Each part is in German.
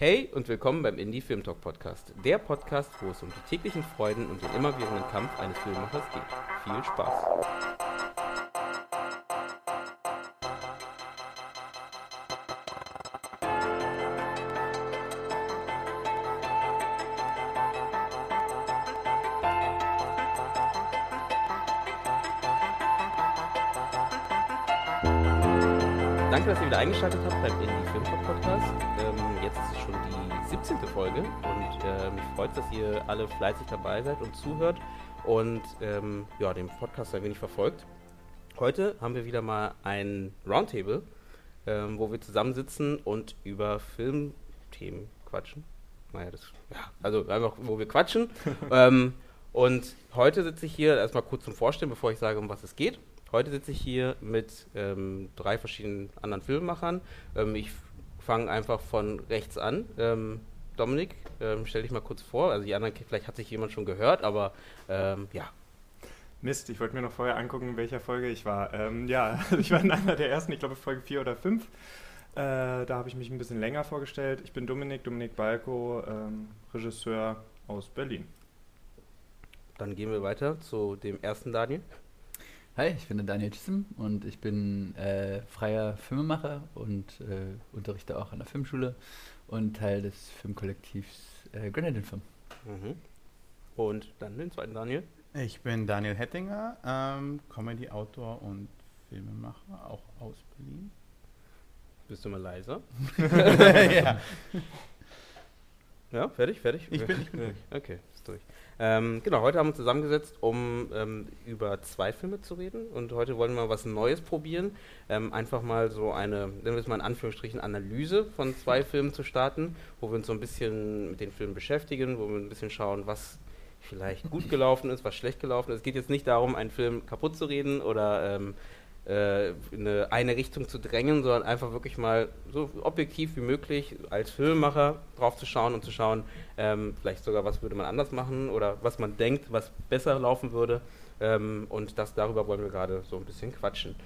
Hey und willkommen beim Indie Film Talk Podcast. Der Podcast, wo es um die täglichen Freuden und den immerwährenden Kampf eines Filmemachers geht. Viel Spaß. Danke, dass ihr wieder eingeschaltet habt beim Indie freut dass ihr alle fleißig dabei seid und zuhört und ähm, ja, den Podcast ein wenig verfolgt. Heute haben wir wieder mal ein Roundtable, ähm, wo wir zusammensitzen und über Filmthemen quatschen. Naja, das, ja, also einfach, wo wir quatschen. ähm, und heute sitze ich hier erstmal kurz zum Vorstellen, bevor ich sage, um was es geht. Heute sitze ich hier mit ähm, drei verschiedenen anderen Filmemachern. Ähm, ich fange einfach von rechts an. Ähm, Dominik, ähm, stell dich mal kurz vor. Also die anderen, vielleicht hat sich jemand schon gehört, aber ähm, ja. Mist, ich wollte mir noch vorher angucken, in welcher Folge ich war. Ähm, ja, ich war in einer der ersten, ich glaube Folge 4 oder 5. Äh, da habe ich mich ein bisschen länger vorgestellt. Ich bin Dominik, Dominik Balko, Regisseur aus Berlin. Dann gehen wir weiter zu dem ersten Daniel. Hi, ich bin der Daniel Chisholm und ich bin äh, freier Filmemacher und äh, unterrichte auch an der Filmschule und Teil des Filmkollektivs äh, Grenadine Film. Mhm. Und dann den zweiten Daniel. Ich bin Daniel Hettinger, ähm, Comedy-Autor und Filmemacher, auch aus Berlin. Bist du mal leiser? ja. Ja, fertig, fertig? Ich bin, ich bin durch. Okay, ist durch. Ähm, genau, heute haben wir uns zusammengesetzt, um ähm, über zwei Filme zu reden. Und heute wollen wir mal was Neues probieren. Ähm, einfach mal so eine, nennen wir es mal in Anführungsstrichen, Analyse von zwei Filmen zu starten, wo wir uns so ein bisschen mit den Filmen beschäftigen, wo wir ein bisschen schauen, was vielleicht gut gelaufen ist, was schlecht gelaufen ist. Es geht jetzt nicht darum, einen Film kaputt zu reden oder ähm, äh, in eine, Richtung zu drängen, sondern einfach wirklich mal so objektiv wie möglich als Filmemacher drauf zu schauen und zu schauen, ähm, vielleicht sogar, was würde man anders machen oder was man denkt, was besser laufen würde. Ähm, und das darüber wollen wir gerade so ein bisschen quatschen.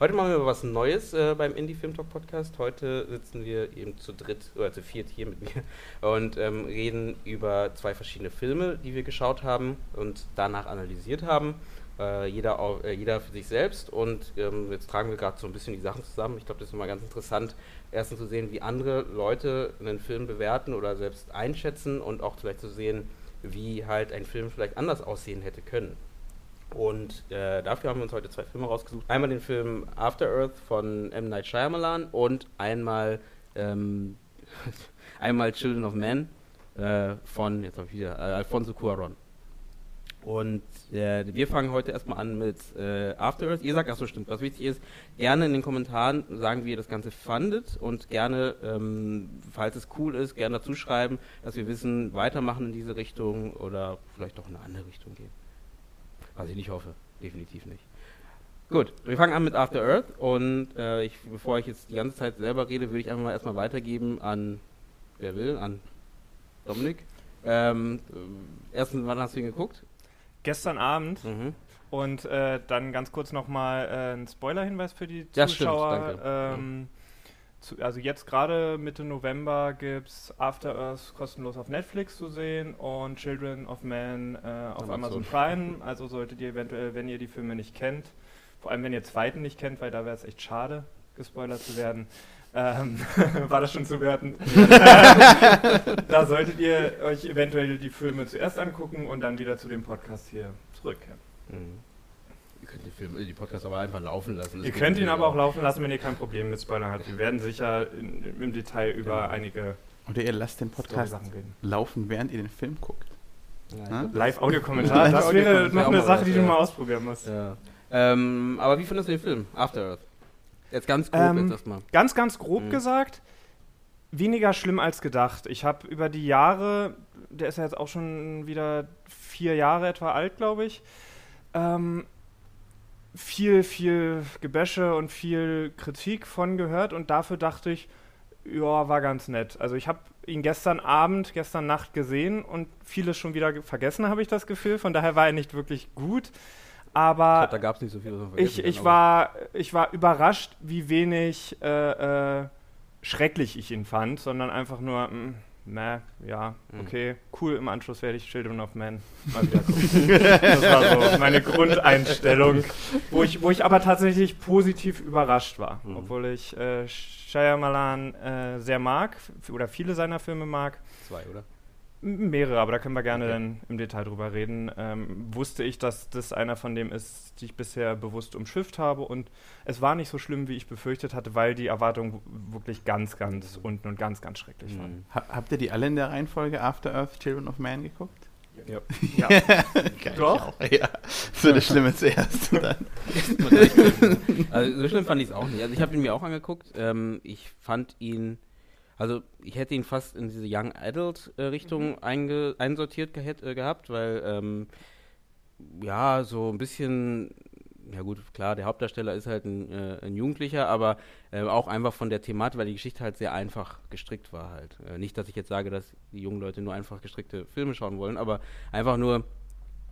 Heute machen wir was Neues äh, beim Indie Film Talk Podcast. Heute sitzen wir eben zu dritt oder zu viert hier mit mir und ähm, reden über zwei verschiedene Filme, die wir geschaut haben und danach analysiert haben äh, jeder, auf, äh, jeder für sich selbst. Und ähm, jetzt tragen wir gerade so ein bisschen die Sachen zusammen. Ich glaube, das ist immer ganz interessant, erstens zu sehen, wie andere Leute einen Film bewerten oder selbst einschätzen und auch vielleicht zu sehen, wie halt ein Film vielleicht anders aussehen hätte können. Und äh, dafür haben wir uns heute zwei Filme rausgesucht. Einmal den Film After Earth von M. Night Shyamalan und einmal, ähm, einmal Children of Men äh, von, jetzt habe ich wieder, äh, Alfonso Cuaron. Und äh, wir fangen heute erstmal an mit äh, After Earth. Ihr sagt, ach so stimmt, was wichtig ist, gerne in den Kommentaren sagen, wie ihr das Ganze fandet und gerne, ähm, falls es cool ist, gerne dazu schreiben, dass wir wissen, weitermachen in diese Richtung oder vielleicht doch in eine andere Richtung gehen. Was ich nicht hoffe, definitiv nicht. Gut, wir fangen an mit After Earth und äh, ich, bevor ich jetzt die ganze Zeit selber rede, würde ich einfach mal erstmal weitergeben an, wer will, an Dominik. Ähm, erstens, wann hast du ihn geguckt? Gestern Abend. Mhm. Und äh, dann ganz kurz nochmal äh, ein Spoiler-Hinweis für die ja, Zuschauer. Stimmt, ähm, zu, also jetzt gerade Mitte November gibt es After Earth kostenlos auf Netflix zu sehen und Children of Men äh, auf Amazon Prime. Also solltet ihr eventuell, wenn ihr die Filme nicht kennt, vor allem wenn ihr zweiten nicht kennt, weil da wäre es echt schade, gespoilert zu werden. Ähm, war das schon zu werten? da solltet ihr euch eventuell die Filme zuerst angucken und dann wieder zu dem Podcast hier zurückkehren. Mhm. Ihr könnt die, Filme, die Podcasts aber einfach laufen lassen. Das ihr könnt ihn aber auch laufen lassen, wenn ihr kein Problem mit Spoilern habt. Wir werden sicher in, im Detail über ja. einige. Oder ihr lasst den Podcast laufen, während ihr den Film guckt. Ja, Live-Audio-Kommentar, das wäre noch eine Sache, die du mal ausprobieren musst. Ja. Ähm, aber wie findest du den Film, After Earth? Jetzt ganz grob ähm, jetzt erstmal. Ganz, ganz grob mhm. gesagt, weniger schlimm als gedacht. Ich habe über die Jahre, der ist ja jetzt auch schon wieder vier Jahre etwa alt, glaube ich, ähm, viel, viel Gebäsche und viel Kritik von gehört und dafür dachte ich, ja, war ganz nett. Also ich habe ihn gestern Abend, gestern Nacht gesehen und vieles schon wieder vergessen, habe ich das Gefühl. Von daher war er nicht wirklich gut. Aber glaub, da gab es nicht so viel. Ich, ich, war, ich war überrascht, wie wenig äh, äh, schrecklich ich ihn fand, sondern einfach nur, mh, meh, ja, Mhm. okay, cool, im Anschluss werde ich Children of Men mal wieder gucken. das war so meine Grundeinstellung, wo ich, wo ich aber tatsächlich positiv überrascht war, Mhm. obwohl ich äh, Shyamalan äh, sehr mag oder viele seiner Filme mag. Zwei, oder? Mehrere, aber da können wir gerne Okay. dann im Detail drüber reden. Ähm, wusste ich, dass das einer von dem ist, die ich bisher bewusst umschifft habe und es war nicht so schlimm, wie ich befürchtet hatte, weil die Erwartungen wirklich ganz, ganz unten und ganz, ganz schrecklich waren. Mhm. Ha habt ihr die alle in der Reihenfolge After Earth, Children of Man geguckt? Ja. Ja. Geil, Doch? Ja. So das Schlimme zuerst. also so schlimm fand ich es auch nicht. Also ich habe ihn mir auch angeguckt. Ähm, ich fand ihn, also ich hätte ihn fast in diese Young Adult äh, Richtung einge, einsortiert gehet, äh, gehabt, weil ähm, ja so ein bisschen, ja gut, klar, der Hauptdarsteller ist halt ein, äh, ein Jugendlicher, aber äh, auch einfach von der Thematik, weil die Geschichte halt sehr einfach gestrickt war halt. Äh, nicht, dass ich jetzt sage, dass die jungen Leute nur einfach gestrickte Filme schauen wollen, aber einfach nur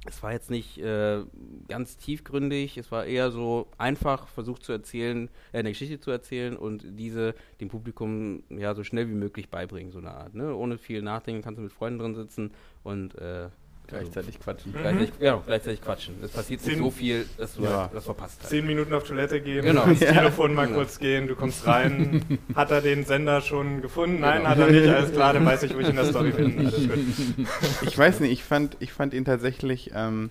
es war jetzt nicht äh, ganz tiefgründig, es war eher so einfach versucht zu erzählen, äh, eine Geschichte zu erzählen und diese dem Publikum ja so schnell wie möglich beibringen, so eine Art. Ne? Ohne viel Nachdenken kannst du mit Freunden drin sitzen und äh, Gleichzeitig quatschen. gleichzeitig, ja, gleichzeitig quatschen. Es passiert nicht Zehn- so viel, dass du Ja. halt das verpasst hast. Zehn Minuten auf Toilette gehen, Genau. ins Ja. Telefon mal Genau. kurz gehen, du kommst rein. hat er den Sender schon gefunden? Nein, Genau. hat er nicht, alles klar, dann weiß ich, wo ich in der Story bin. Ich weiß nicht, ich fand, ich fand ihn tatsächlich, ähm,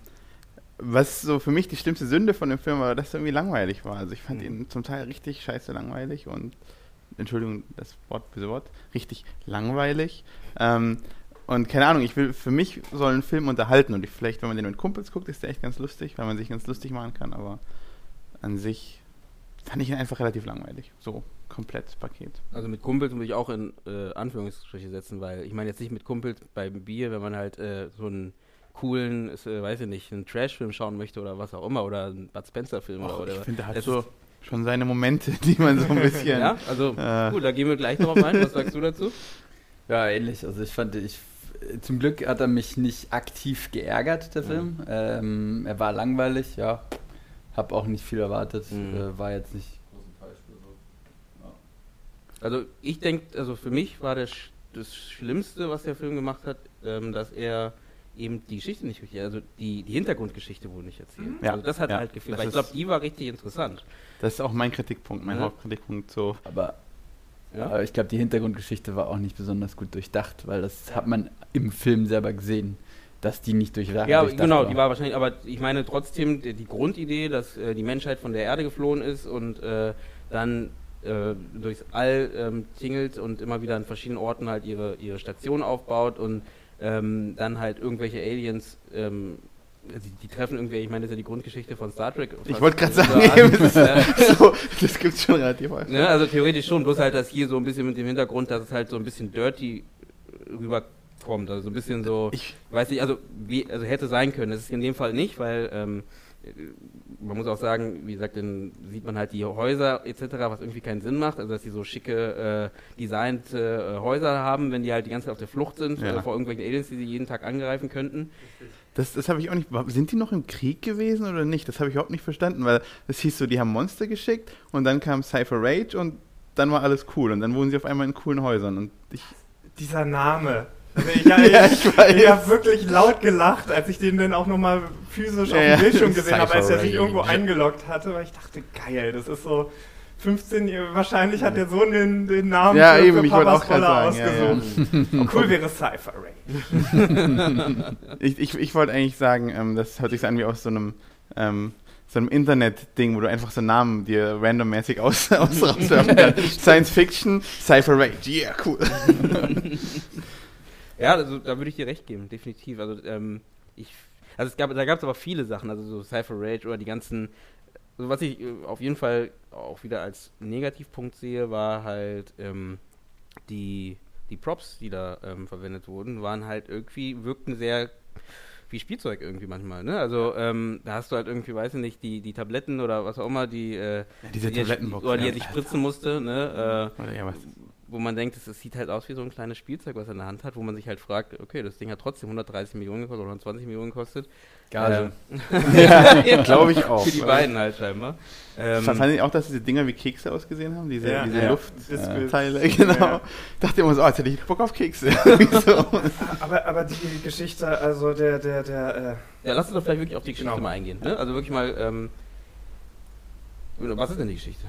was so für mich die schlimmste Sünde von dem Film war, dass er irgendwie langweilig war. Also ich fand Mhm. ihn zum Teil richtig scheiße langweilig und, Entschuldigung, das Wort, böse Wort, richtig langweilig. Ähm, und keine Ahnung, ich will, für mich soll ein Film unterhalten und ich, vielleicht, wenn man den mit Kumpels guckt, ist der echt ganz lustig, weil man sich ganz lustig machen kann, aber an sich fand ich ihn einfach relativ langweilig. So, komplettes Paket. Also mit Kumpels muss ich auch in äh, Anführungsstriche setzen, weil ich meine jetzt nicht mit Kumpels beim Bier, wenn man halt äh, so einen coolen, ist, äh, weiß ich nicht, einen Trash-Film schauen möchte oder was auch immer oder einen Bud Spencer-Film oder Och, ich finde, er hat so schon seine Momente, die man so ein bisschen... Ja, also Äh, gut, da gehen wir gleich drauf ein. Was sagst du dazu? Ja, ähnlich. Also ich fand, ich zum Glück hat er mich nicht aktiv geärgert, der Mhm. Film. Ähm, er war langweilig, ja. Hab auch nicht viel erwartet. Mhm. Äh, war jetzt nicht. Also ich denke, also für mich war das, Sch- das Schlimmste, was der Film gemacht hat, ähm, dass er eben die Geschichte nicht richtig, also die, die Hintergrundgeschichte wurde nicht erzählt. Ja, Also das hat ja, halt gefehlt, weil ich glaube, die war richtig interessant. Das ist auch mein Kritikpunkt, mein Ja. Hauptkritikpunkt. So, Aber, Ja? aber ich glaube, die Hintergrundgeschichte war auch nicht besonders gut durchdacht, weil das hat man im Film selber gesehen, dass die nicht durchdacht, Ja, genau, die war wahrscheinlich, aber ich meine trotzdem die, die Grundidee, dass äh, die Menschheit von der Erde geflohen ist und äh, dann äh, durchs All ähm, tingelt und immer wieder an verschiedenen Orten halt ihre, ihre Station aufbaut und ähm, dann halt irgendwelche Aliens, ähm, die, die treffen irgendwelche, ich meine, das ist ja die Grundgeschichte von Star Trek. ich wollte gerade So sagen, eben, so, das gibt's schon relativ häufig. Ne, also theoretisch schon, bloß halt das hier so ein bisschen mit dem Hintergrund, dass es halt so ein bisschen dirty rüberkommt. Also so ein bisschen so, Ich, weiß nicht, also, wie, also hätte sein können. Das ist in dem Fall nicht, weil ähm, man muss auch sagen, wie gesagt, dann sieht man halt die Häuser etc., was irgendwie keinen Sinn macht. Also dass die so schicke, äh, designte äh, Häuser haben, wenn die halt die ganze Zeit auf der Flucht sind Ja. äh, vor irgendwelchen Aliens, die sie jeden Tag angreifen könnten. das das habe ich auch nicht. Sind die noch im Krieg gewesen oder nicht? Das habe ich überhaupt nicht verstanden, weil es hieß so, die haben Monster geschickt und dann kam Cypher Rage und dann war alles cool und dann wohnen sie auf einmal in coolen Häusern und ich. Dieser Name. Also ich, ja, Ja, ich, ich ich habe wirklich laut gelacht, als ich den dann auch nochmal physisch Ja, auf ja. dem Bildschirm gesehen habe, als er sich irgendwo eingeloggt hatte, weil ich dachte, geil, das ist so 15, Jahre- wahrscheinlich hat der Sohn den, den Namen Ja, für, eben, für ich Papas auch gerade Roller sagen, ja, ausgesucht. Cool wäre Cypher Ray. Ich, ich, ich wollte eigentlich sagen, ähm, das hört sich so an wie aus so einem. Ähm, so einem Internet-Ding, wo du einfach so Namen dir randommäßig aus, aus kannst. Science Fiction, Cypher Rage, yeah, cool. Ja, also da würde ich dir recht geben, definitiv. Also ähm, ich, also es gab, da gab es aber viele Sachen, also so Cypher Rage oder die ganzen. Also was ich äh, auf jeden Fall auch wieder als Negativpunkt sehe, war halt ähm, die die Props, die da ähm, verwendet wurden, waren halt irgendwie wirkten sehr wie Spielzeug irgendwie manchmal. Ne? Also ähm, da hast du halt irgendwie, weiß ich nicht, die die Tabletten oder was auch immer, die äh, diese die Tablettenbox. oder die ja. er sich spritzen musste. Ne? Äh, Oder ja, was? Wo man denkt, es, sieht halt aus wie so ein kleines Spielzeug, was er in der Hand hat, wo man sich halt fragt, okay, das Ding hat trotzdem 130 Millionen gekostet oder 120 Millionen gekostet. Gage. Ähm, Glaube ich auch. Für die beiden halt scheinbar. Ähm, Fand ich auch, dass diese Dinger wie Kekse ausgesehen haben, diese, Ja, diese ja. Luftteile, Diskus. genau. Ja. Dachte immer so, oh, jetzt hätte ich Bock auf Kekse. so. Aber, aber die Geschichte, also der, der, der, äh, ja, lass uns doch vielleicht wirklich auf die Geschichte Genau. mal eingehen. Ne? Also wirklich mal, ähm, was ist denn die Geschichte?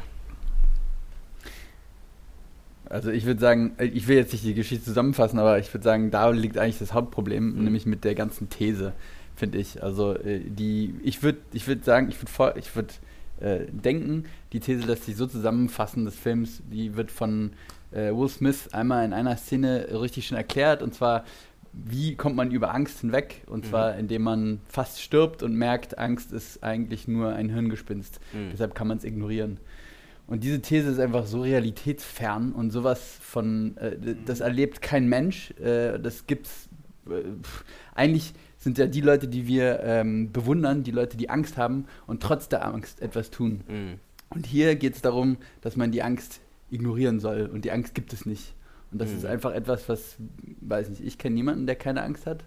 Also ich würde sagen, äh, ich will jetzt nicht die Geschichte zusammenfassen, aber ich würde sagen, da liegt eigentlich das Hauptproblem, Mhm. nämlich mit der ganzen These, finde ich. Also äh, die, ich würde, ich würde sagen, ich würde, ich würde äh, denken, die These lässt sich so zusammenfassen des Films, die wird von äh, Will Smith einmal in einer Szene richtig schön erklärt, und zwar wie kommt man über Angst hinweg? Und Mhm. zwar, indem man fast stirbt und merkt, Angst ist eigentlich nur ein Hirngespinst. Mhm. Deshalb kann man es ignorieren. Und diese These ist einfach so realitätsfern und sowas von, äh, das erlebt kein Mensch. Äh, das gibt's. Äh, eigentlich sind ja die Leute, die wir ähm, bewundern, die Leute, die Angst haben und trotz der Angst etwas tun. Mhm. Und hier geht es darum, dass man die Angst ignorieren soll. Und die Angst gibt es nicht. Und das Mhm. ist einfach etwas, was, weiß nicht, ich kenne niemanden, der keine Angst hat.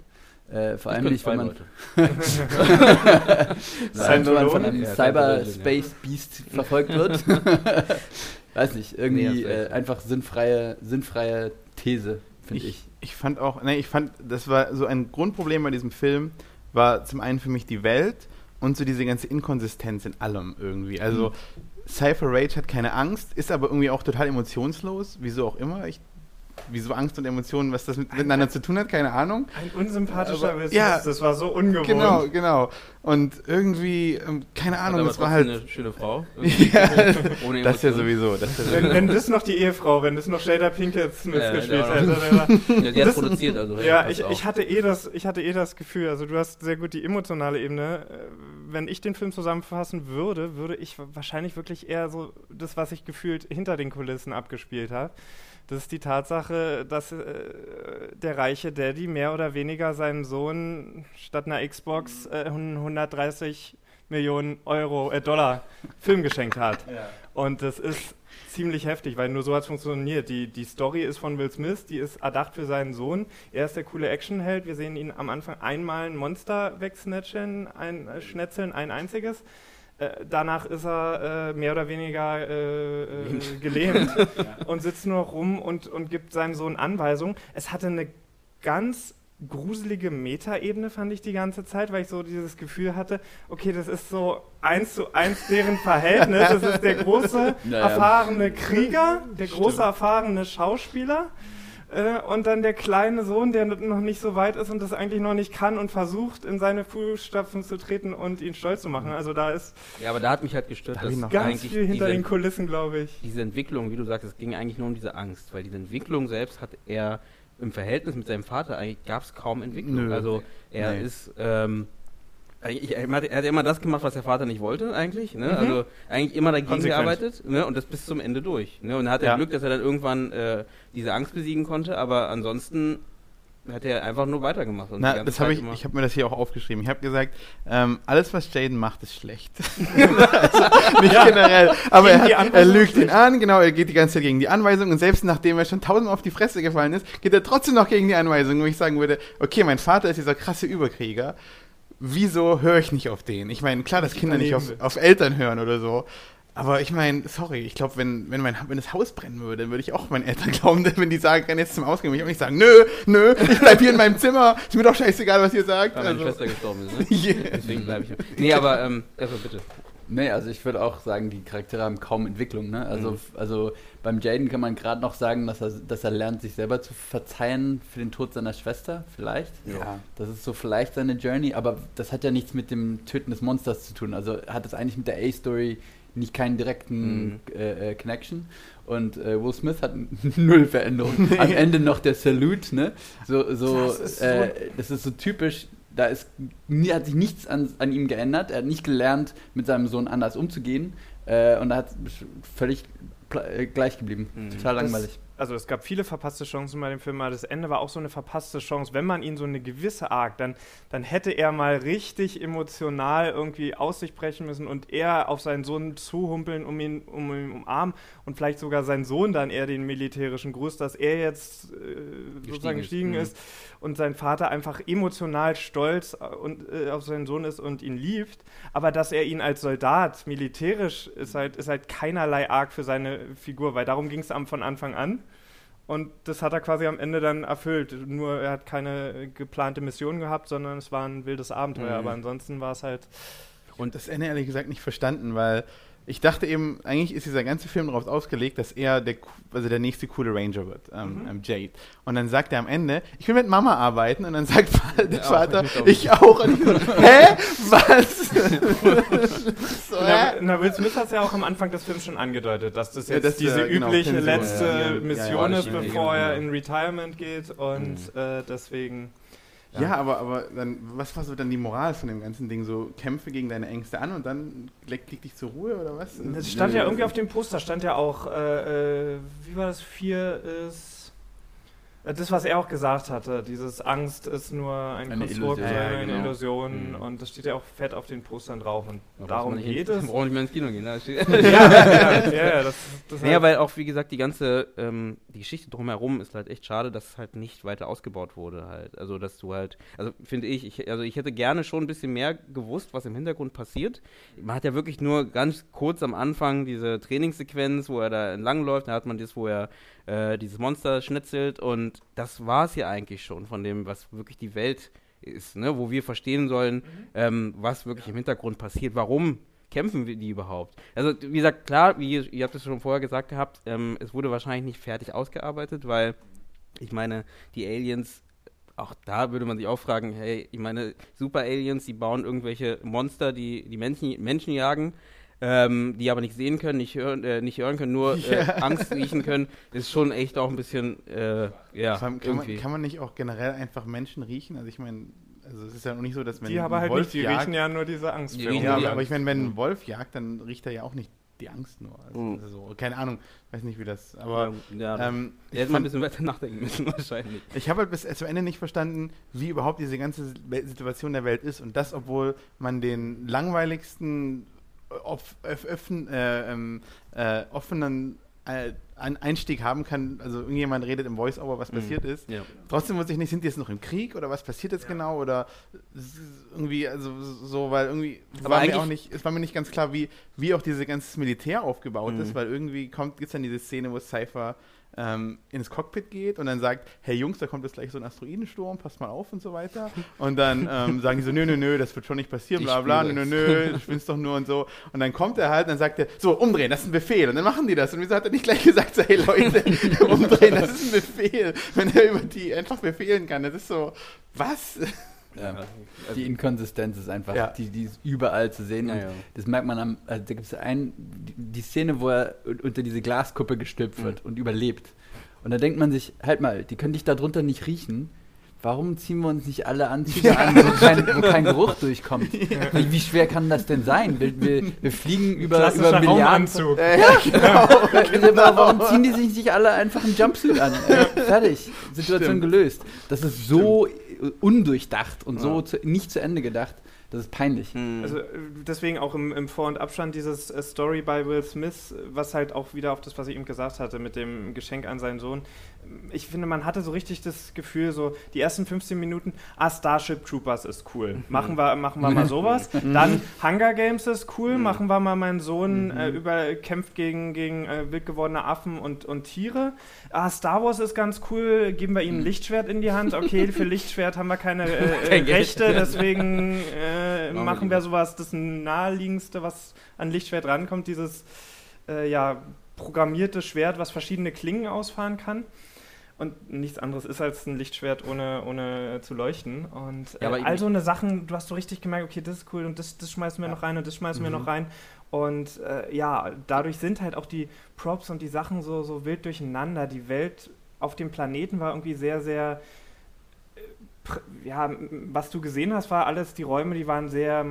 Äh, vor Ich allem nicht, zwei wenn man, allem, wenn man von einem Ja, Cyberspace-Beast verfolgt wird. weiß nicht, Nee, irgendwie äh, einfach sinnfreie, sinnfreie These, finde ich. Ich fand auch, ne, ich fand, das war so ein Grundproblem bei diesem Film, war zum einen für mich die Welt und so diese ganze Inkonsistenz in allem irgendwie. Also Cypher Rage hat keine Angst, ist aber irgendwie auch total emotionslos, wieso auch immer. Ich, wieso Angst und Emotionen, was das mit, miteinander zu tun hat, keine Ahnung. ein unsympathischer Aber- Smith, ja. das war so ungewohnt. Genau, genau. Und irgendwie, ähm, keine Ahnung, das war halt. eine schöne Frau. Ja, Ohne das ja sowieso. Das ja Wenn, sowieso. wenn das noch die Ehefrau, wenn das noch Jada Pinkett Smith Ja, gespielt hätte. Ja, die hat Das- produziert, also. Ja, ich, ich, hatte eh das, ich hatte eh das Gefühl, also du hast sehr gut die emotionale Ebene. Äh, Wenn ich den Film zusammenfassen würde, würde ich wa- wahrscheinlich wirklich eher so das, was ich gefühlt hinter den Kulissen abgespielt habe. Das ist die Tatsache, dass äh, der reiche Daddy mehr oder weniger seinem Sohn statt einer Xbox äh, 130 Millionen Euro, äh, Dollar Film geschenkt hat. Und das ist ziemlich heftig, weil nur so hat es funktioniert. Die, die Story ist von Will Smith, die ist erdacht für seinen Sohn. Er ist der coole Actionheld. Wir sehen ihn am Anfang einmal ein Monster wegsnatcheln, ein äh, Schnetzeln, ein einziges. Äh, danach ist er äh, mehr oder weniger äh, äh, gelähmt und sitzt nur noch rum und, und gibt seinem Sohn Anweisungen. Es hatte eine ganz gruselige Metaebene, fand ich die ganze Zeit, weil ich so dieses Gefühl hatte, okay, das ist so eins zu eins deren Verhältnis. Das ist der große, Naja. erfahrene Krieger, der große, erfahrene Schauspieler. Äh, und dann der kleine Sohn, der noch nicht so weit ist und das eigentlich noch nicht kann und versucht, in seine Fußstapfen zu treten und ihn stolz zu machen. Also da ist Ja, aber da hat mich halt gestört, Hab dass noch ganz eigentlich viel hinter diese, den Kulissen, glaube ich. diese Entwicklung, wie du sagst, es ging eigentlich nur um diese Angst, weil diese Entwicklung selbst hat er im Verhältnis mit seinem Vater eigentlich gab es kaum Entwicklung. Nö. Also er Nee. ist ähm, eigentlich- er hat, er immer das gemacht, was der Vater nicht wollte, eigentlich. Ne? Also eigentlich immer dagegen Konsequent. gearbeitet ne? und das bis zum Ende durch. Ne? Und er hatte Ja. Glück, dass er dann irgendwann äh, diese Angst besiegen konnte, aber ansonsten hat er einfach nur weitergemacht. Na, das Zeit ich, ich habe mir das hier auch aufgeschrieben. Ich habe gesagt, ähm, alles, was Jaden macht, ist schlecht. also, nicht generell. Aber er, hat, er lügt ihn an, genau, er geht die ganze Zeit gegen die Anweisung und selbst nachdem er schon tausendmal auf die Fresse gefallen ist, geht er trotzdem noch gegen die Anweisung, wo ich sagen würde, okay, mein Vater ist dieser krasse Überkrieger. Wieso höre ich nicht auf den? Ich meine, klar, dass Kinder nicht auf, auf Eltern hören oder so. Aber ich meine, sorry, ich glaube, wenn, wenn, mein, wenn das Haus brennen würde, dann würde ich auch meinen Eltern glauben, wenn die sagen, renn jetzt zum Ausgang, würde ich auch nicht sagen, nö, nö, ich bleib hier in meinem Zimmer, ist mir doch scheißegal, was ihr sagt. weil meine Also, Schwester gestorben ist. Ne? Yeah. Deswegen bleibe ich. Nee, aber ähm, also bitte. Nee, also ich würde auch sagen, die Charaktere haben kaum Entwicklung. Ne? Also, Mhm. also beim Jaden kann man gerade noch sagen, dass er, dass er lernt, sich selber zu verzeihen für den Tod seiner Schwester, vielleicht. Ja. Das ist so vielleicht seine Journey, aber das hat ja nichts mit dem Töten des Monsters zu tun. Also hat es eigentlich mit der A-Story nicht keinen direkten Mhm. äh, äh, Connection. Und äh, Will Smith hat null Veränderung. Am Ende noch der Salute, ne? So, so, Das ist so- äh, das ist so typisch. Da ist, hat sich nichts an, an ihm geändert. Er hat nicht gelernt, mit seinem Sohn anders umzugehen. Äh, und er hat völlig äh, gleich geblieben. Mhm. Total langweilig. Also es gab viele verpasste Chancen bei dem Film, aber das Ende war auch so eine verpasste Chance. Wenn man ihn so eine gewisse Arc, dann, dann hätte er mal richtig emotional irgendwie aus sich brechen müssen und er auf seinen Sohn zuhumpeln, um ihn, um ihn umarmen und vielleicht sogar sein Sohn dann eher den militärischen Gruß, dass er jetzt äh, sozusagen gestiegen ist, ist und sein Vater einfach emotional stolz äh, und, äh, auf seinen Sohn ist und ihn liebt, aber dass er ihn als Soldat militärisch ist halt, ist halt keinerlei Arc für seine Figur, weil darum ging es von Anfang an. Und das hat er quasi am Ende dann erfüllt. Nur er hat keine geplante Mission gehabt, sondern es war ein wildes Abenteuer. Mhm. Aber ansonsten war es halt. Und das Ende ehrlich gesagt nicht verstanden, weil ich dachte eben, eigentlich ist dieser ganze Film darauf ausgelegt, dass er der, also der nächste coole Ranger wird, ähm, mhm. Ähm, Jade. Und dann sagt er am Ende, ich will mit Mama arbeiten. Und dann sagt der ja, Vater, auch, ich, auch. Ich so, hä? Was? so, na, na, Will Smith hat es ja auch am Anfang des Films schon angedeutet, dass das jetzt ja, das, diese äh, genau, übliche letzte ja, Mission ist, bevor er in Retirement geht. Und mhm. äh, deswegen... Ja. ja, aber, aber dann, was war so dann die Moral von dem ganzen Ding? So, kämpfe gegen deine Ängste an und dann leg, leg dich zur Ruhe oder was? Es stand ja irgendwie auf dem Poster, stand ja auch, äh, äh, wie war das, vier ist äh, das, was er auch gesagt hatte, dieses Angst ist nur ein eine Konstrukt, Illusion, eine, ja, genau. Illusion mhm. und das steht ja auch fett auf den Postern drauf und ja, darum geht es. Brauchen nicht mehr ins Kino gehen. Ne? ja, ja, ja, das, das naja, weil auch, wie gesagt, die ganze ähm, die Geschichte drumherum ist halt echt schade, dass es halt nicht weiter ausgebaut wurde halt. Also, dass du halt, also finde ich, ich, also ich hätte gerne schon ein bisschen mehr gewusst, was im Hintergrund passiert. Man hat ja wirklich nur ganz kurz am Anfang diese Trainingssequenz, wo er da entlang läuft, da hat man das, wo er äh, dieses Monster schnitzelt und das war es ja eigentlich schon von dem, was wirklich die Welt ist, ne? wo wir verstehen sollen, mhm. ähm, was wirklich im Hintergrund passiert, warum kämpfen wir die überhaupt? Also, wie gesagt, klar, wie ihr, ihr habt es schon vorher gesagt gehabt, ähm, es wurde wahrscheinlich nicht fertig ausgearbeitet, weil ich meine, die Aliens, auch da würde man sich auch fragen, hey, ich meine, Super Aliens, die bauen irgendwelche Monster, die die Menschen, Menschen jagen ähm, die aber nicht sehen können, nicht hören, äh, nicht hören können, nur äh, ja. Angst riechen können, ist schon echt auch ein bisschen, äh, ja, kann man, kann man nicht auch generell einfach Menschen riechen? Also ich meine, also es ist ja noch nicht so, dass wenn die aber halt Wolf nicht, die jagt, riechen ja nur diese Angst. Die ja, aber, aber ich meine, wenn ein Wolf jagt, dann riecht er ja auch nicht die Angst nur. Also, mhm. also keine Ahnung, weiß nicht wie das, aber ja, ja, ähm, ich hätte mal ein bisschen weiter nachdenken müssen wahrscheinlich. Ich habe halt bis zum Ende nicht verstanden, wie überhaupt diese ganze Situation der Welt ist und das, obwohl man den langweiligsten öffn, äh, ähm, äh, offenen äh, Einstieg haben kann, also irgendjemand redet im Voice-Over, was mhm. passiert ist. Ja. Trotzdem muss ich nicht, sind die jetzt noch im Krieg oder was passiert jetzt ja. genau oder irgendwie, also so, weil irgendwie Aber war mir auch nicht, es war mir nicht ganz klar, wie, wie auch diese ganze Militär aufgebaut mhm. ist, weil irgendwie kommt, gibt es dann diese Szene, wo Cypher ähm, ins Cockpit geht und dann sagt, hey Jungs, da kommt jetzt gleich so ein Asteroidensturm, passt mal auf und so weiter. Und dann ähm, sagen die so, nö, nö, nö, das wird schon nicht passieren, bla bla, nö, nö, nö, du spinnst doch nur und so. Und dann kommt er halt und dann sagt er, so, umdrehen, das ist ein Befehl. Und dann machen die das. Und wieso hat er nicht gleich gesagt, so, hey Leute, umdrehen, das ist ein Befehl. Wenn er über die einfach befehlen kann, das ist so, was? Ja, die Inkonsistenz ist einfach, ja. die, die ist überall zu sehen. Ja, das merkt man am, also da gibt es ein, die, die, Szene, wo er unter diese Glaskuppe gestülpt mhm. wird und überlebt. Und da denkt man sich, halt mal, die können dich da drunter nicht riechen. Warum ziehen wir uns nicht alle Anzüge an, wo kein, wo kein Geruch durchkommt? Wie, wie, schwer kann das denn sein? Wir, wir, wir fliegen über, über Milliarden. Äh, ja, genau. genau. Warum ziehen die sich nicht alle einfach einen Jumpsuit an? Äh, fertig. Situation Stimmt. gelöst. Das ist so Stimmt undurchdacht und ja. so zu, nicht zu Ende gedacht. Das ist peinlich. Hm. Also äh, deswegen auch im, im Vor- und Abstand dieses äh, Story bei Will Smith, was halt auch wieder auf das, was ich ihm gesagt hatte, mit dem Geschenk an seinen Sohn. Ich finde, man hatte so richtig das Gefühl, so die ersten 15 Minuten, ah, Starship Troopers ist cool. Mhm. Machen wir, machen wir mal sowas. Mhm. Dann Hunger Games ist cool, mhm. machen wir mal meinen Sohn äh, über, kämpft gegen, gegen äh, wild gewordene Affen und, und Tiere. Ah, Star Wars ist ganz cool, geben wir ihm ein Lichtschwert in die Hand. Okay, für Lichtschwert haben wir keine äh, Rechte, deswegen äh, machen wir sowas, das naheliegendste, was an Lichtschwert rankommt, dieses äh, ja, programmierte Schwert, was verschiedene Klingen ausfahren kann. Und nichts anderes ist als ein Lichtschwert ohne, ohne zu leuchten. Und äh, ja, all so eine Sachen, du hast so richtig gemerkt, okay, das ist cool und das, das schmeißen wir ja. noch rein und das schmeißen mhm. wir noch rein. Und äh, ja, dadurch sind halt auch die Props und die Sachen so, so wild durcheinander. Die Welt auf dem Planeten war irgendwie sehr, sehr ja, was du gesehen hast, war alles, die Räume, die waren sehr,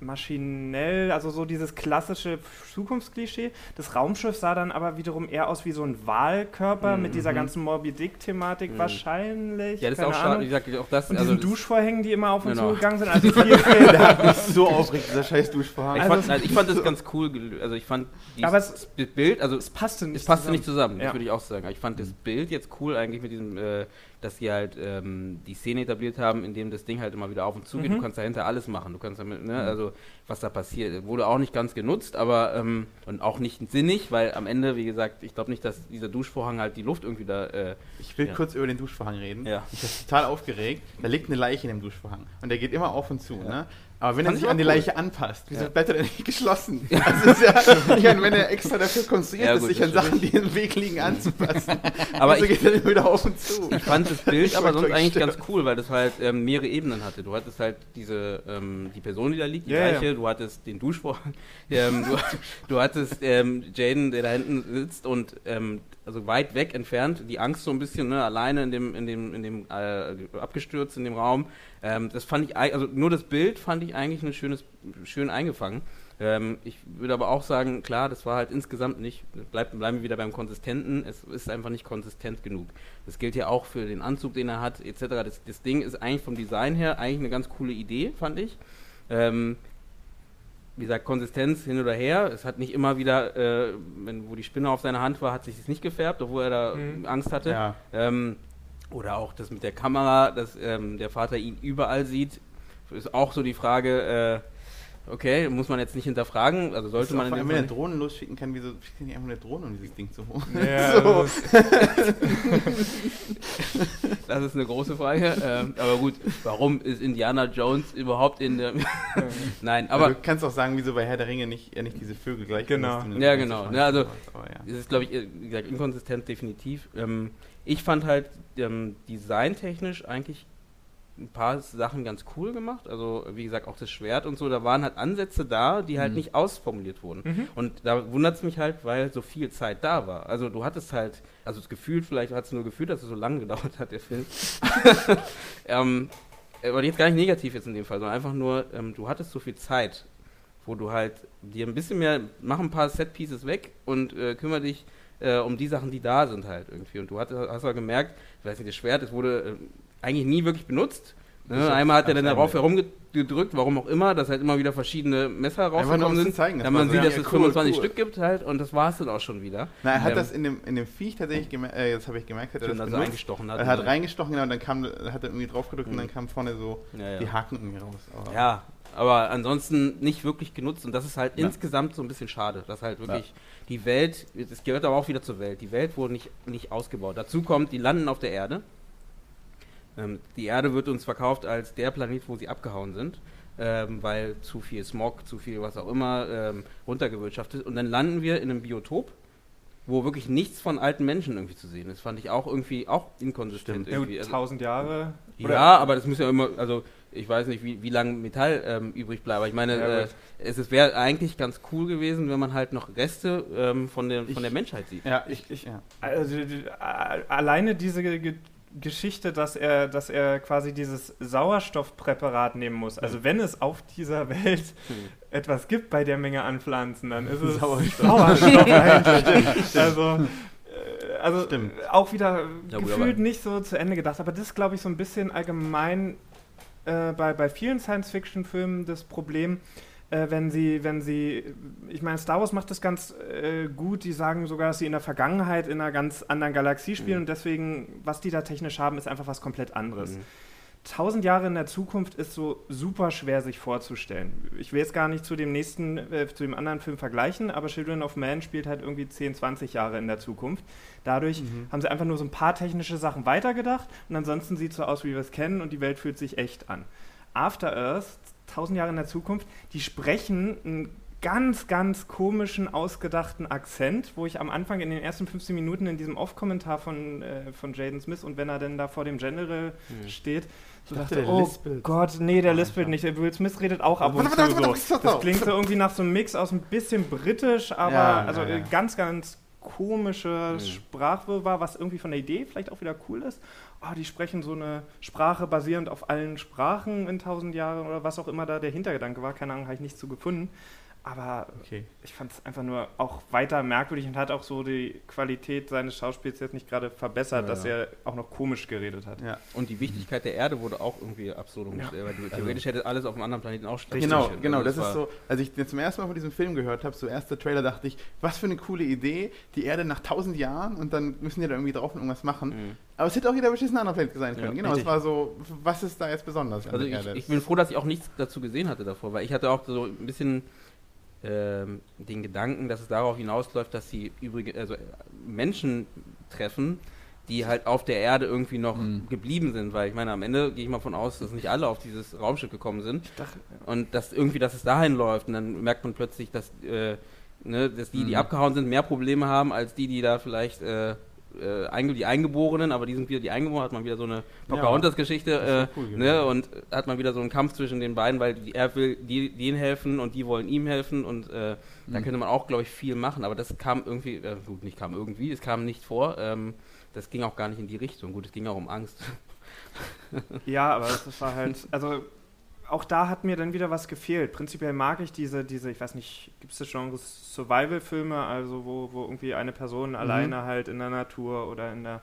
maschinell, also so dieses klassische Zukunftsklischee. Das Raumschiff sah dann aber wiederum eher aus wie so ein Wahlkörper Mhm. mit dieser ganzen Moby Dick-Thematik Mhm. wahrscheinlich. Ja, das ist auch schade. Wie gesagt, auch das. Und also diesen das- Duschvorhängen, die immer auf und Genau. zu gegangen sind. Also viel, viel, Der hat mich so aufgeregt, dieser scheiß Duschvorhang. Ich, Also fand, also ich fand das ganz cool. Also ich fand dieses Aber es- Bild, also es passte nicht es passte nicht zusammen, Ja. das würde ich auch sagen. Aber Ich fand das Bild jetzt cool eigentlich mit diesem, äh, dass sie halt ähm, die Szene etabliert haben, in dem das Ding halt immer wieder auf und zu geht. Mhm. Du kannst dahinter alles machen. Du kannst damit, ne, also was da passiert. Wurde auch nicht ganz genutzt, aber ähm, und auch nicht sinnig, weil am Ende, wie gesagt, ich glaube nicht, dass dieser Duschvorhang halt die Luft irgendwie da. Äh, Ich will Ja. kurz über den Duschvorhang reden. Ja. Ich bin total aufgeregt. Da liegt eine Leiche in dem Duschvorhang. Und der geht immer auf und zu. Ne? Aber wenn Fand er ich sich an die cool. Leiche anpasst, wieso Ja. bleibt er denn nicht geschlossen? Also ist ja, ich meine, wenn er extra dafür konstruiert Ja, ist, gut, sich das an Sachen, die im Weg liegen, anzupassen. Aber wieso ich- geht er wieder auf und zu? Ich fand das Bild aber sonst eigentlich gestört. ganz cool, weil das halt ähm, mehrere Ebenen hatte. Du hattest halt diese ähm, die Person, die da liegt, die Ja, ja. Leiche, du hattest den Duschvorhang, ähm, du, du hattest ähm, Jaden, der da hinten sitzt und ähm, also weit weg entfernt, die Angst so ein bisschen, ne, alleine in dem, in dem, in dem äh, abgestürzt in dem Raum. Ähm, das fand ich, also nur das Bild fand ich eigentlich ein schönes, schön eingefangen. Ähm, ich würde aber auch sagen, klar, das war halt insgesamt nicht, bleib, bleiben wir wieder beim Konsistenten, es ist einfach nicht konsistent genug. Das gilt ja auch für den Anzug, den er hat, etc. Das, das Ding ist eigentlich vom Design her eigentlich eine ganz coole Idee, fand ich. Ähm, wie gesagt, Konsistenz hin oder her. Es hat nicht immer wieder, äh, wenn, wo die Spinne auf seiner Hand war, hat sich das nicht gefärbt, obwohl er da Mhm. Angst hatte. Ja. Ähm, oder auch das mit der Kamera, dass ähm, der Vater ihn überall sieht, ist auch so die Frage, äh, okay, muss man jetzt nicht hinterfragen, also sollte man in wenn man eine Drohne losschicken kann, wieso schickt ihr nicht einfach eine Drohne, um dieses Ding zu holen? Ja, so. nicht. Das ist eine große Frage. ähm, aber gut, warum ist Indiana Jones überhaupt in der... Nein, Aber aber du kannst auch sagen, wieso bei Herr der Ringe nicht, er nicht diese Vögel gleich Genau. Ja, genau. Ja, also-. Aber ja. es ist, glaube ich, äh, wie gesagt, inkonsistent definitiv. Ähm, ich fand halt ähm, designtechnisch eigentlich ein paar Sachen ganz cool gemacht. Also, wie gesagt, auch das Schwert und so, da waren halt Ansätze da, die halt Mhm. nicht ausformuliert wurden. Mhm. Und da wundert es mich halt, weil so viel Zeit da war. Also du hattest halt, also das Gefühl, vielleicht hat es nur gefühlt, dass es so lange gedauert hat, der Film. ähm, aber jetzt gar nicht negativ jetzt in dem Fall, sondern einfach nur, ähm, du hattest so viel Zeit, wo du halt dir ein bisschen mehr, mach ein paar Set-Pieces weg und äh, kümmere dich äh, um die Sachen, die da sind halt irgendwie. Und du hast, hast auch gemerkt, ich weiß nicht, das Schwert, das wurde äh, eigentlich nie wirklich benutzt. Ne? Einmal hat er dann darauf herumgedrückt, warum auch immer, dass halt immer wieder verschiedene Messer rausgekommen sind. zeigen. Wenn man war sieht, dass ja, es cool, 25 cool. Stück gibt halt und das war es dann auch schon wieder. Na, er hat Ähm, das in dem, in dem Viech tatsächlich gemerkt, äh, jetzt habe ich gemerkt, hat er das dass er benutzt. eingestochen hat. Er hat reingestochen, genau, und dann kam, hat er irgendwie drauf gedrückt und Mhm. dann kam vorne so ja, ja. die Haken irgendwie raus. Aber ja, aber ansonsten nicht wirklich genutzt und das ist halt Ja. insgesamt so ein bisschen schade, dass halt wirklich die Welt, es gehört aber auch wieder zur Welt, die Welt wurde nicht, nicht ausgebaut. Dazu kommt, die landen auf der Erde. Ähm, die Erde wird uns verkauft als der Planet, wo sie abgehauen sind, ähm, weil zu viel Smog, zu viel was auch immer ähm, runtergewirtschaftet ist. Und dann landen wir in einem Biotop, wo wirklich nichts von alten Menschen irgendwie zu sehen ist. Fand ich auch irgendwie auch inkonsistent. Ja, irgendwie. Also- 1000 Jahre. Ja, aber das muss ja immer, also ich weiß nicht, wie, wie lange Metall ähm, übrig bleibt. Aber ich meine, Ja, äh, es wäre eigentlich ganz cool gewesen, wenn man halt noch Reste ähm, von, der, Ich- von der Menschheit sieht. ja, ich, ich, ja. Also, die- alleine diese Ge Ge Geschichte, dass er, dass er quasi dieses Sauerstoffpräparat nehmen muss. Also wenn es auf dieser Welt Hm. etwas gibt bei der Menge an Pflanzen, dann ist es Sauerstoff. Sauerstoff eigentlich. Also, äh, also Stimmt. auch wieder Ja, gefühlt nicht so zu Ende gedacht. Aber das ist, glaube ich, so ein bisschen allgemein äh, bei, bei vielen Science-Fiction-Filmen das Problem, äh, wenn sie, wenn sie, ich meine, Star Wars macht das ganz äh, gut, die sagen sogar, dass sie in der Vergangenheit in einer ganz anderen Galaxie spielen Mhm. und deswegen, was die da technisch haben, ist einfach was komplett anderes. Mhm. Tausend Jahre in der Zukunft ist so super schwer sich vorzustellen. Ich will jetzt gar nicht zu dem nächsten, äh, zu dem anderen Film vergleichen, aber Children of Man spielt halt irgendwie 10, 20 Jahre in der Zukunft. Dadurch Mhm. haben sie einfach nur so ein paar technische Sachen weitergedacht und ansonsten sieht es so aus, wie wir es kennen und die Welt fühlt sich echt an. After Earth, 1000 Jahre in der Zukunft, die sprechen einen ganz, ganz komischen, ausgedachten Akzent, wo ich am Anfang in den ersten 15 Minuten in diesem Off-Kommentar von, äh, von Jaden Smith und wenn er denn da vor dem General Mhm. steht, Ich dachte, dachte, der oh lispelt. Gott, nee, der lispelt ja. nicht. Will Smith redet auch ab und zu so. Das klingt so irgendwie nach so einem Mix aus ein bisschen britisch, aber Ja, also ja, ja. äh, ganz, ganz komische Mhm. Sprachwirrwarr, was irgendwie von der Idee vielleicht auch wieder cool ist. Oh, die sprechen so eine Sprache basierend auf allen Sprachen in tausend Jahren oder was auch immer da der Hintergedanke war. Keine Ahnung, habe ich nichts zu gefunden. Aber Okay. ich fand es einfach nur auch weiter merkwürdig und hat auch so die Qualität seines Schauspiels jetzt nicht gerade verbessert, Ja, dass ja. er auch noch komisch geredet hat. Ja. Und die Wichtigkeit der Erde wurde auch irgendwie absurdum Ja. gestellt, weil du theoretisch hätte alles auf einem anderen Planeten auch Richtig. Genau, stattfinden. genau, Also das ist so, als ich zum ersten Mal von diesem Film gehört habe, so erster Trailer, dachte ich, was für eine coole Idee, die Erde nach tausend Jahren und dann müssen die da irgendwie drauf und irgendwas machen. Mhm. Aber es hätte auch jeder beschissene andere Planet sein können. Ja, genau, richtig. es war so, was ist da jetzt besonders an Also der ich, Erde? ich bin froh, dass ich auch nichts dazu gesehen hatte davor, weil ich hatte auch so ein bisschen ähm, den Gedanken, dass es darauf hinausläuft, dass sie übrige, also äh, Menschen treffen, die halt auf der Erde irgendwie noch Mhm. geblieben sind, weil ich meine, am Ende gehe ich mal von aus, dass nicht alle auf dieses Raumschiff gekommen sind dachte, und dass irgendwie, dass es dahin läuft und dann merkt man plötzlich, dass, äh, ne, dass die, die Mhm. abgehauen sind, mehr Probleme haben als die, die da vielleicht äh, äh, die Eingeborenen, aber die sind wieder die Eingeborenen, hat man wieder so eine Pocahontas-Geschichte Das wär äh, cool ne, und hat man wieder so einen Kampf zwischen den beiden, weil die, er will die, denen helfen und die wollen ihm helfen und äh, da Mhm. könnte man auch, glaube ich, viel machen, aber das kam irgendwie, äh, gut, nicht kam irgendwie, es kam nicht vor, ähm, das ging auch gar nicht in die Richtung. Gut, es ging auch um Angst. Ja, aber es war halt, also auch da hat mir dann wieder was gefehlt. Prinzipiell mag ich diese, diese ich weiß nicht, gibt es das Genre Survival-Filme, also wo, wo irgendwie eine Person alleine halt in der Natur oder in der,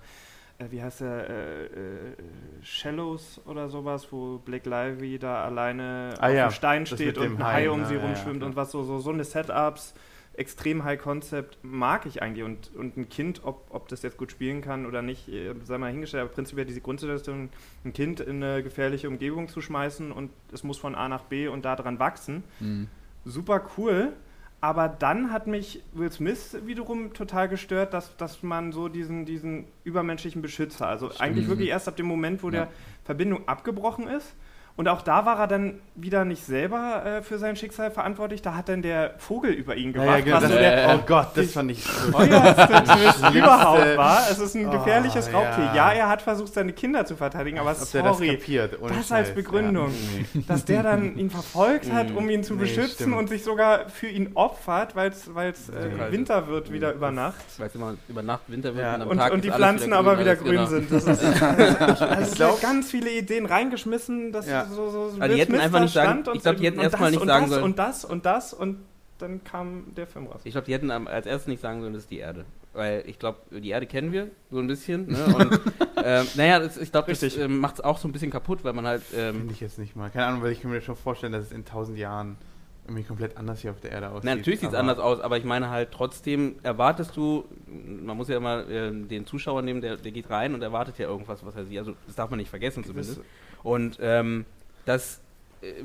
äh, wie heißt der, äh, äh, Shallows oder sowas, wo Blake Lively da alleine Ah auf ja, dem Stein steht und ein Hai, um sie Ja, ja, rumschwimmt klar. und was so, so, so eine Setups. Extrem High Concept mag ich eigentlich und, und ein Kind, ob, ob das jetzt gut spielen kann oder nicht, äh, sei mal hingestellt, aber prinzipiell diese Grundsituation, ein Kind in eine gefährliche Umgebung zu schmeißen und es muss von A nach B und da dran wachsen. Mhm. Super cool. Aber dann hat mich Will Smith wiederum total gestört, dass, dass man so diesen, diesen übermenschlichen Beschützer, also eigentlich Mhm. wirklich erst ab dem Moment, wo Ja. der Verbindung abgebrochen ist. Und auch da war er dann wieder nicht selber äh, für sein Schicksal verantwortlich. Da hat dann der Vogel über ihn ja, gewacht, ja, genau, was das, so der oh Gott, das fand ich so teuerste überhaupt war. Es ist ein Oh, gefährliches Raubtier. ja. Ja, er hat versucht, seine Kinder zu verteidigen, aber Ob der das sorry, kapiert. das als Begründung. Ja. Nee. dass der dann ihn verfolgt hat, um ihn zu Nee, beschützen stimmt. und sich sogar für ihn opfert, weil es Ja. äh, Winter wird wieder über Nacht. Weil es immer über Nacht Winter wird Ja. und am Und, Tag und ist die alles Pflanzen grün, aber wieder grün genau. sind. Das ist, also sind ganz viele Ideen reingeschmissen, dass Ja. so, so Also die hätten einfach nicht sagen- ich glaub, die hätten und erst mal das nicht und sagen das sollen- Und das und das und dann kam der Film raus. Ich glaube, die hätten als erstes nicht sagen sollen, das ist die Erde. Weil ich glaube, die Erde kennen wir so ein bisschen. Ne? Und ähm, naja, das, ich glaube, das ähm, macht es auch so ein bisschen kaputt, weil man halt. Ähm, Finde ich jetzt nicht mal. Keine Ahnung, weil ich kann mir schon vorstellen, dass es in tausend Jahren irgendwie komplett anders hier auf der Erde aussieht. na, natürlich sieht es anders aus, aber ich meine halt trotzdem, erwartest du, man muss ja mal ähm, den Zuschauer nehmen, der, der geht rein und erwartet ja irgendwas, was er sieht. Also das darf man nicht vergessen zumindest. Und ähm, das,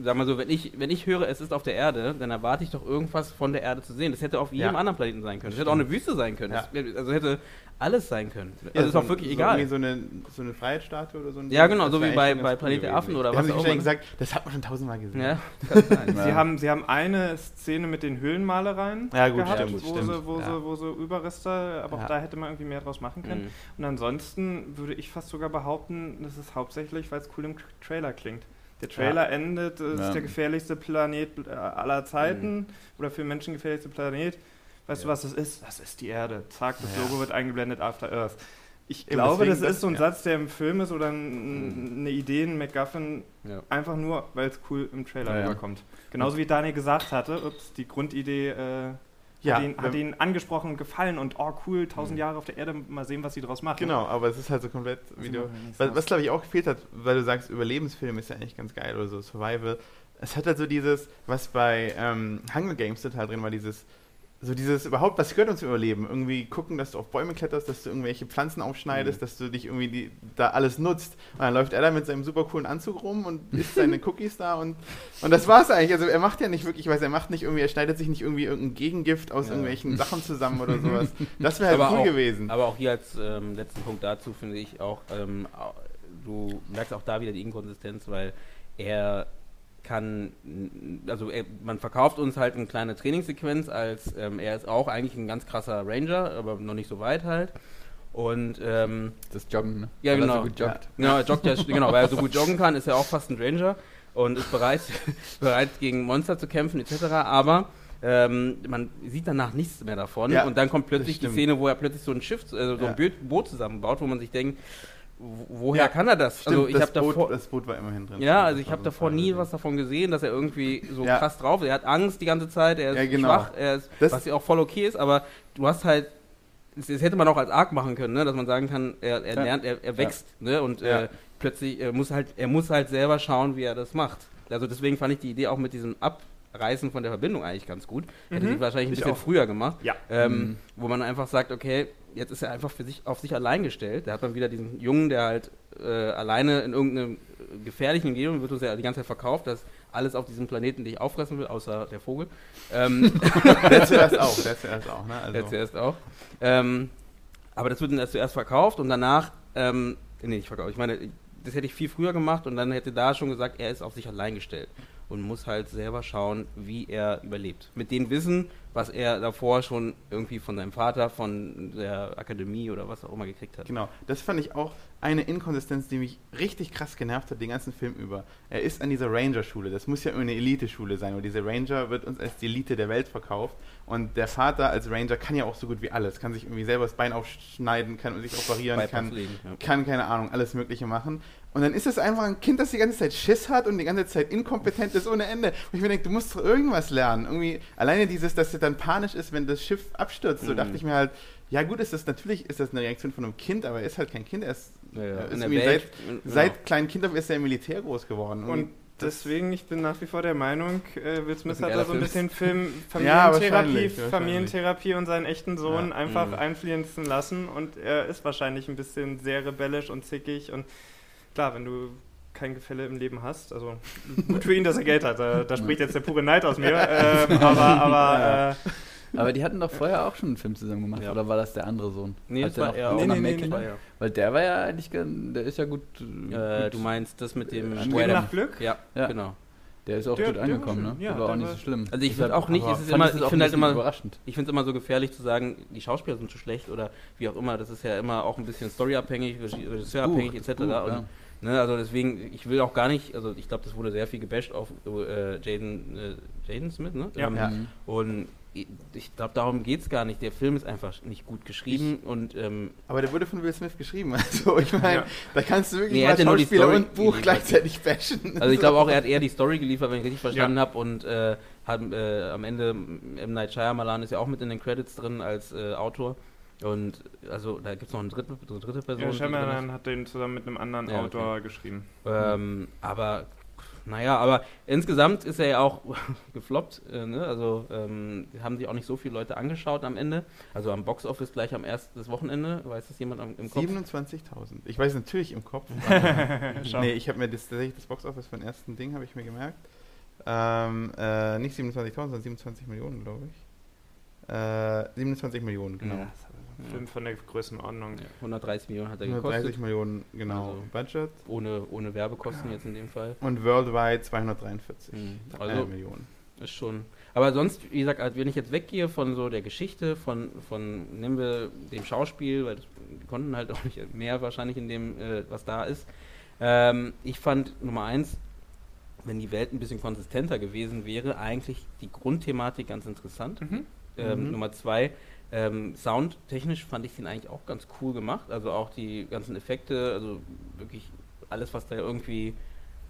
sag mal so, wenn ich, wenn ich höre, es ist auf der Erde, dann erwarte ich doch irgendwas von der Erde zu sehen. Das hätte auf jedem Ja. anderen Planeten sein können. Das hätte auch eine Wüste sein können. Ja. Das, also hätte alles sein können. Ja, Also ist so- auch wirklich so egal. irgendwie So eine, so eine Freiheitsstatue oder so. ein Ja, Ding, genau, so wie bei- bei Planet der. Affen oder was haben auch immer. gesagt, das hat man schon tausendmal gesehen. Ja. Sie, Ja. haben, sie haben eine Szene mit den Höhlenmalereien Ja, gut, gehabt, stimmt, wo, stimmt. Sie, wo, Ja. sie, wo sie Überreste, aber auch Ja. da hätte man irgendwie mehr draus machen können. Mhm. Und ansonsten würde ich fast sogar behaupten, das ist hauptsächlich, weil es cool im Trailer klingt. Der Trailer endet, es ist Ja. der gefährlichste Planet äh, aller Zeiten oder für Menschen gefährlichste Planet. Weißt du, Ja. was das ist? Das ist die Erde. Zack, das Ja. Logo wird eingeblendet, After Earth. Ich glaube, das ist so ein ja. Satz, der im Film ist oder ein, eine Idee, ein MacGuffin, Ja. einfach nur, weil es cool im Trailer Ja, ja. rüberkommt. Genauso wie Daniel gesagt hatte, ups, die Grundidee äh, Ja, hat, ihn, hat ihn angesprochen und gefallen und oh cool, tausend Jahre auf der Erde, mal sehen, was sie draus machen. Genau, aber es ist halt so komplett, wie du, was, was glaube ich auch gefehlt hat, weil du sagst, Überlebensfilm ist ja eigentlich ganz geil oder so, Survival. Es hat halt so dieses, was bei ähm, Hunger Games total drin war, dieses, so dieses überhaupt, was gehört uns zum Überleben? Irgendwie gucken, dass du auf Bäume kletterst, dass du irgendwelche Pflanzen aufschneidest, Mhm. dass du dich irgendwie die, da alles nutzt. Und dann läuft er da mit seinem super coolen Anzug rum und isst seine Cookies da und, und das war's eigentlich. Also er macht ja nicht wirklich, was er macht nicht irgendwie, er schneidet sich nicht irgendwie irgendein Gegengift aus Ja. irgendwelchen Sachen zusammen oder sowas. Das wäre halt Aber cool auch- gewesen. Aber auch hier als ähm, letzten Punkt dazu finde ich auch, ähm, du merkst auch da wieder die Inkonsistenz, weil er kann, also er, man verkauft uns halt eine kleine Trainingssequenz, als ähm, er ist auch eigentlich ein ganz krasser Ranger, aber noch nicht so weit halt. Und ähm, Das Joggen, ne? Ja, Weil er genau. so gut joggt. Genau, er joggt ja, genau, weil er so gut joggen kann, ist er auch fast ein Ranger und ist bereit, bereit gegen Monster zu kämpfen etc. Aber ähm, man sieht danach nichts mehr davon Ja, und dann kommt plötzlich die. Szene, wo er plötzlich so ein Schiff, also so Ja. ein Boot, Boot zusammenbaut, wo man sich denkt, woher Ja, kann er das? Stimmt, also ich das, habe Boot, davor, das Boot war immerhin drin. ja, also ich habe davor ein nie was davon gesehen, dass er irgendwie so Ja. krass drauf ist. Er hat Angst die ganze Zeit, er ist Ja, genau. schwach, er ist, Das- was ja auch voll okay ist, aber du hast halt, das, das hätte man auch als Arc machen können, ne? dass man sagen kann, er, er Ja. lernt, er, er wächst ne? und Ja. äh, plötzlich er muss halt, er muss halt selber schauen, wie er das macht. Also deswegen fand ich die Idee auch mit diesem Abreißen von der Verbindung eigentlich ganz gut. Hätte Mhm. sie wahrscheinlich ein Ich bisschen auch. früher gemacht. Ja. Ähm, Mhm. Wo man einfach sagt, okay, jetzt ist er einfach für sich auf sich allein gestellt. Da hat man wieder diesen Jungen, der halt äh, alleine in irgendeinem äh, gefährlichen Umgebung wird uns ja die ganze Zeit verkauft, dass alles auf diesem Planeten dich auffressen will, außer der Vogel. Ähm, Der zuerst auch, der zuerst auch, ne? Also, der zuerst auch. Ähm, aber das wird dann erst zuerst verkauft und danach, ähm, nee, nicht verkauft. Ich meine, das hätte ich viel früher gemacht und dann hätte da schon gesagt, er ist auf sich allein gestellt und muss halt selber schauen, wie er überlebt. Mit dem Wissen, was er davor schon irgendwie von seinem Vater, von der Akademie oder was auch immer gekriegt hat. Genau, das fand ich auch eine Inkonsistenz, die mich richtig krass genervt hat, den ganzen Film über. Er ist an dieser Ranger-Schule, das muss ja eine Elite-Schule sein, und diese Ranger wird uns als die Elite der Welt verkauft. Und der Vater als Ranger kann ja auch so gut wie alles, kann sich irgendwie selber das Bein aufschneiden, kann sich operieren, kann, ja. kann, keine Ahnung, alles Mögliche machen. Und dann ist es einfach ein Kind, das die ganze Zeit Schiss hat und die ganze Zeit inkompetent ist ohne Ende. Und ich mir denke, du musst doch irgendwas lernen. Irgendwie, alleine dieses, dass er dann panisch ist, wenn das Schiff abstürzt, so Mhm. dachte ich mir halt, ja gut, ist das natürlich ist das eine Reaktion von einem Kind, aber er ist halt kein Kind, er ist, Ja, ja. ist irgendwie Welt, seit, genau. seit kleinen Kind auf ist er im Militär groß geworden. Und deswegen, ich bin nach wie vor der Meinung, äh, Will Smith hat da so ein bisschen Film, Ja, Familientherapie, wahrscheinlich, wahrscheinlich. Familientherapie und seinen echten Sohn Ja. einfach Mhm. einfließen lassen und er ist wahrscheinlich ein bisschen sehr rebellisch und zickig und klar, wenn du kein Gefälle im Leben hast, also gut für ihn, dass er Geld hat, da, da spricht jetzt der pure Neid aus mir, ähm, aber, aber äh, Aber die hatten doch vorher auch schon einen Film zusammen gemacht, Ja. oder war das der andere Sohn? Nee, das war der er Nee, nee, nee? Ja. Weil der war ja eigentlich, der ist ja gut. Äh, gut du meinst das mit dem Äh, Streben nach Glück? Ja, Ja. genau. der ist auch Der- gut der angekommen, ne? Ja, war auch nicht so schlimm. Also ich Deshalb find auch nicht, es ist immer- es ich auch find ein halt immer- überraschend. Ich finde es immer so gefährlich zu sagen, die Schauspieler sind zu schlecht oder wie auch immer. Das ist ja immer auch ein bisschen storyabhängig, regisseurabhängig etc. Buch, und, ja. Ne, also deswegen, ich will auch gar nicht, also ich glaube, das wurde sehr viel gebasht auf äh, Jaden, äh, Jaden Smith, ne? Ja. Ähm, Ja. Und ich, glaube, darum geht es gar nicht. Der Film ist einfach nicht gut geschrieben und ähm, Aber der wurde von Will Smith geschrieben, also ich meine, Ja. da kannst du wirklich Nee, er mal hat ja nur die Schauspieler Story und Buch gleichzeitig bashen. Also ich glaube auch, er hat eher die Story geliefert, wenn ich richtig verstanden Ja. habe. Und äh, hat, äh, am Ende M. Night Shyamalan ist ja auch mit in den Credits drin als äh, Autor. Und also da gibt es noch eine dritte, eine dritte Person. ja. Shyamalan hat den zusammen mit einem anderen Ja, okay. Autor geschrieben. Ähm, aber naja, aber insgesamt ist er ja auch gefloppt. Äh, ne? Also ähm, haben sich auch nicht so viele Leute angeschaut am Ende. Also am Boxoffice gleich am ersten das Wochenende. Weiß das jemand am, im Kopf? 27.000. Ich weiß natürlich im Kopf. Nee, ich habe mir das, tatsächlich das Boxoffice von ersten Ding habe ich mir gemerkt. Ähm, äh, nicht 27.000, sondern 27 Millionen, glaube ich. Äh, 27 Millionen, genau. Ja. Film von der Größenordnung. Ja, 130 Millionen hat er 130 gekostet. Millionen, genau, Also- Budget. Ohne, ohne Werbekosten jetzt in dem Fall. Und worldwide 243 Mhm. äh, Also Millionen. Ist schon. Aber sonst, wie gesagt, also wenn ich jetzt weggehe von so der Geschichte, von, von nehmen wir dem Schauspiel, weil das, die konnten halt auch nicht mehr wahrscheinlich in dem, äh, was da ist. Ähm, ich fand Nummer eins, wenn die Welt ein bisschen konsistenter gewesen wäre, eigentlich die Grundthematik ganz interessant. Mhm. Ähm, Mhm. Nummer zwei, ähm, soundtechnisch fand ich den eigentlich auch ganz cool gemacht. Also auch die ganzen Effekte, also wirklich alles, was da irgendwie.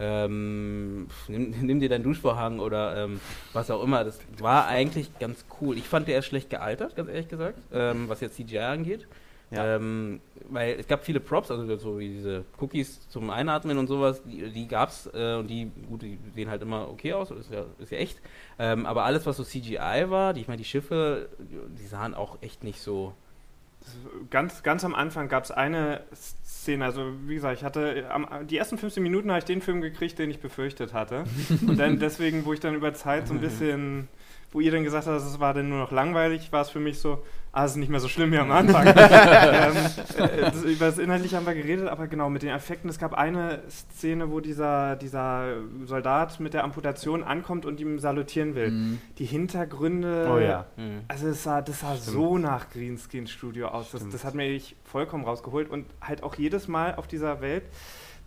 Ähm, nimm, nimm dir deinen Duschvorhang oder ähm, was auch immer. Das war eigentlich ganz cool. Ich fand, der ist schlecht gealtert, ganz ehrlich gesagt, ähm, was jetzt CGI angeht. Ja. Ähm, weil es gab viele Props, also so wie diese Cookies zum Einatmen und sowas, die, die gab's äh, und die, gut, die sehen halt immer okay aus, ist ja, ist ja echt. Ähm, aber alles, was so CGI war, die, ich meine, die Schiffe, die sahen auch echt nicht so. Ganz, ganz am Anfang gab es eine Szene, also wie gesagt, ich hatte am, die ersten 15 Minuten habe ich den Film gekriegt, den ich befürchtet hatte. Und dann deswegen, wo ich dann über Zeit so ein bisschen, wo ihr dann gesagt habt, es war dann nur noch langweilig, war es für mich so, ah, es ist nicht mehr so schlimm wie am Anfang. ähm, äh, das, über das Inhaltliche haben wir geredet, aber genau, mit den Effekten, es gab eine Szene, wo dieser, dieser Soldat mit der Amputation ankommt und ihm salutieren will. Mhm. Die Hintergründe, Oh ja. also es sah, das sah Stimmt. so nach Greenscreen Studio aus. Das, das hat mir ich vollkommen rausgeholt und halt auch jedes Mal auf dieser Welt,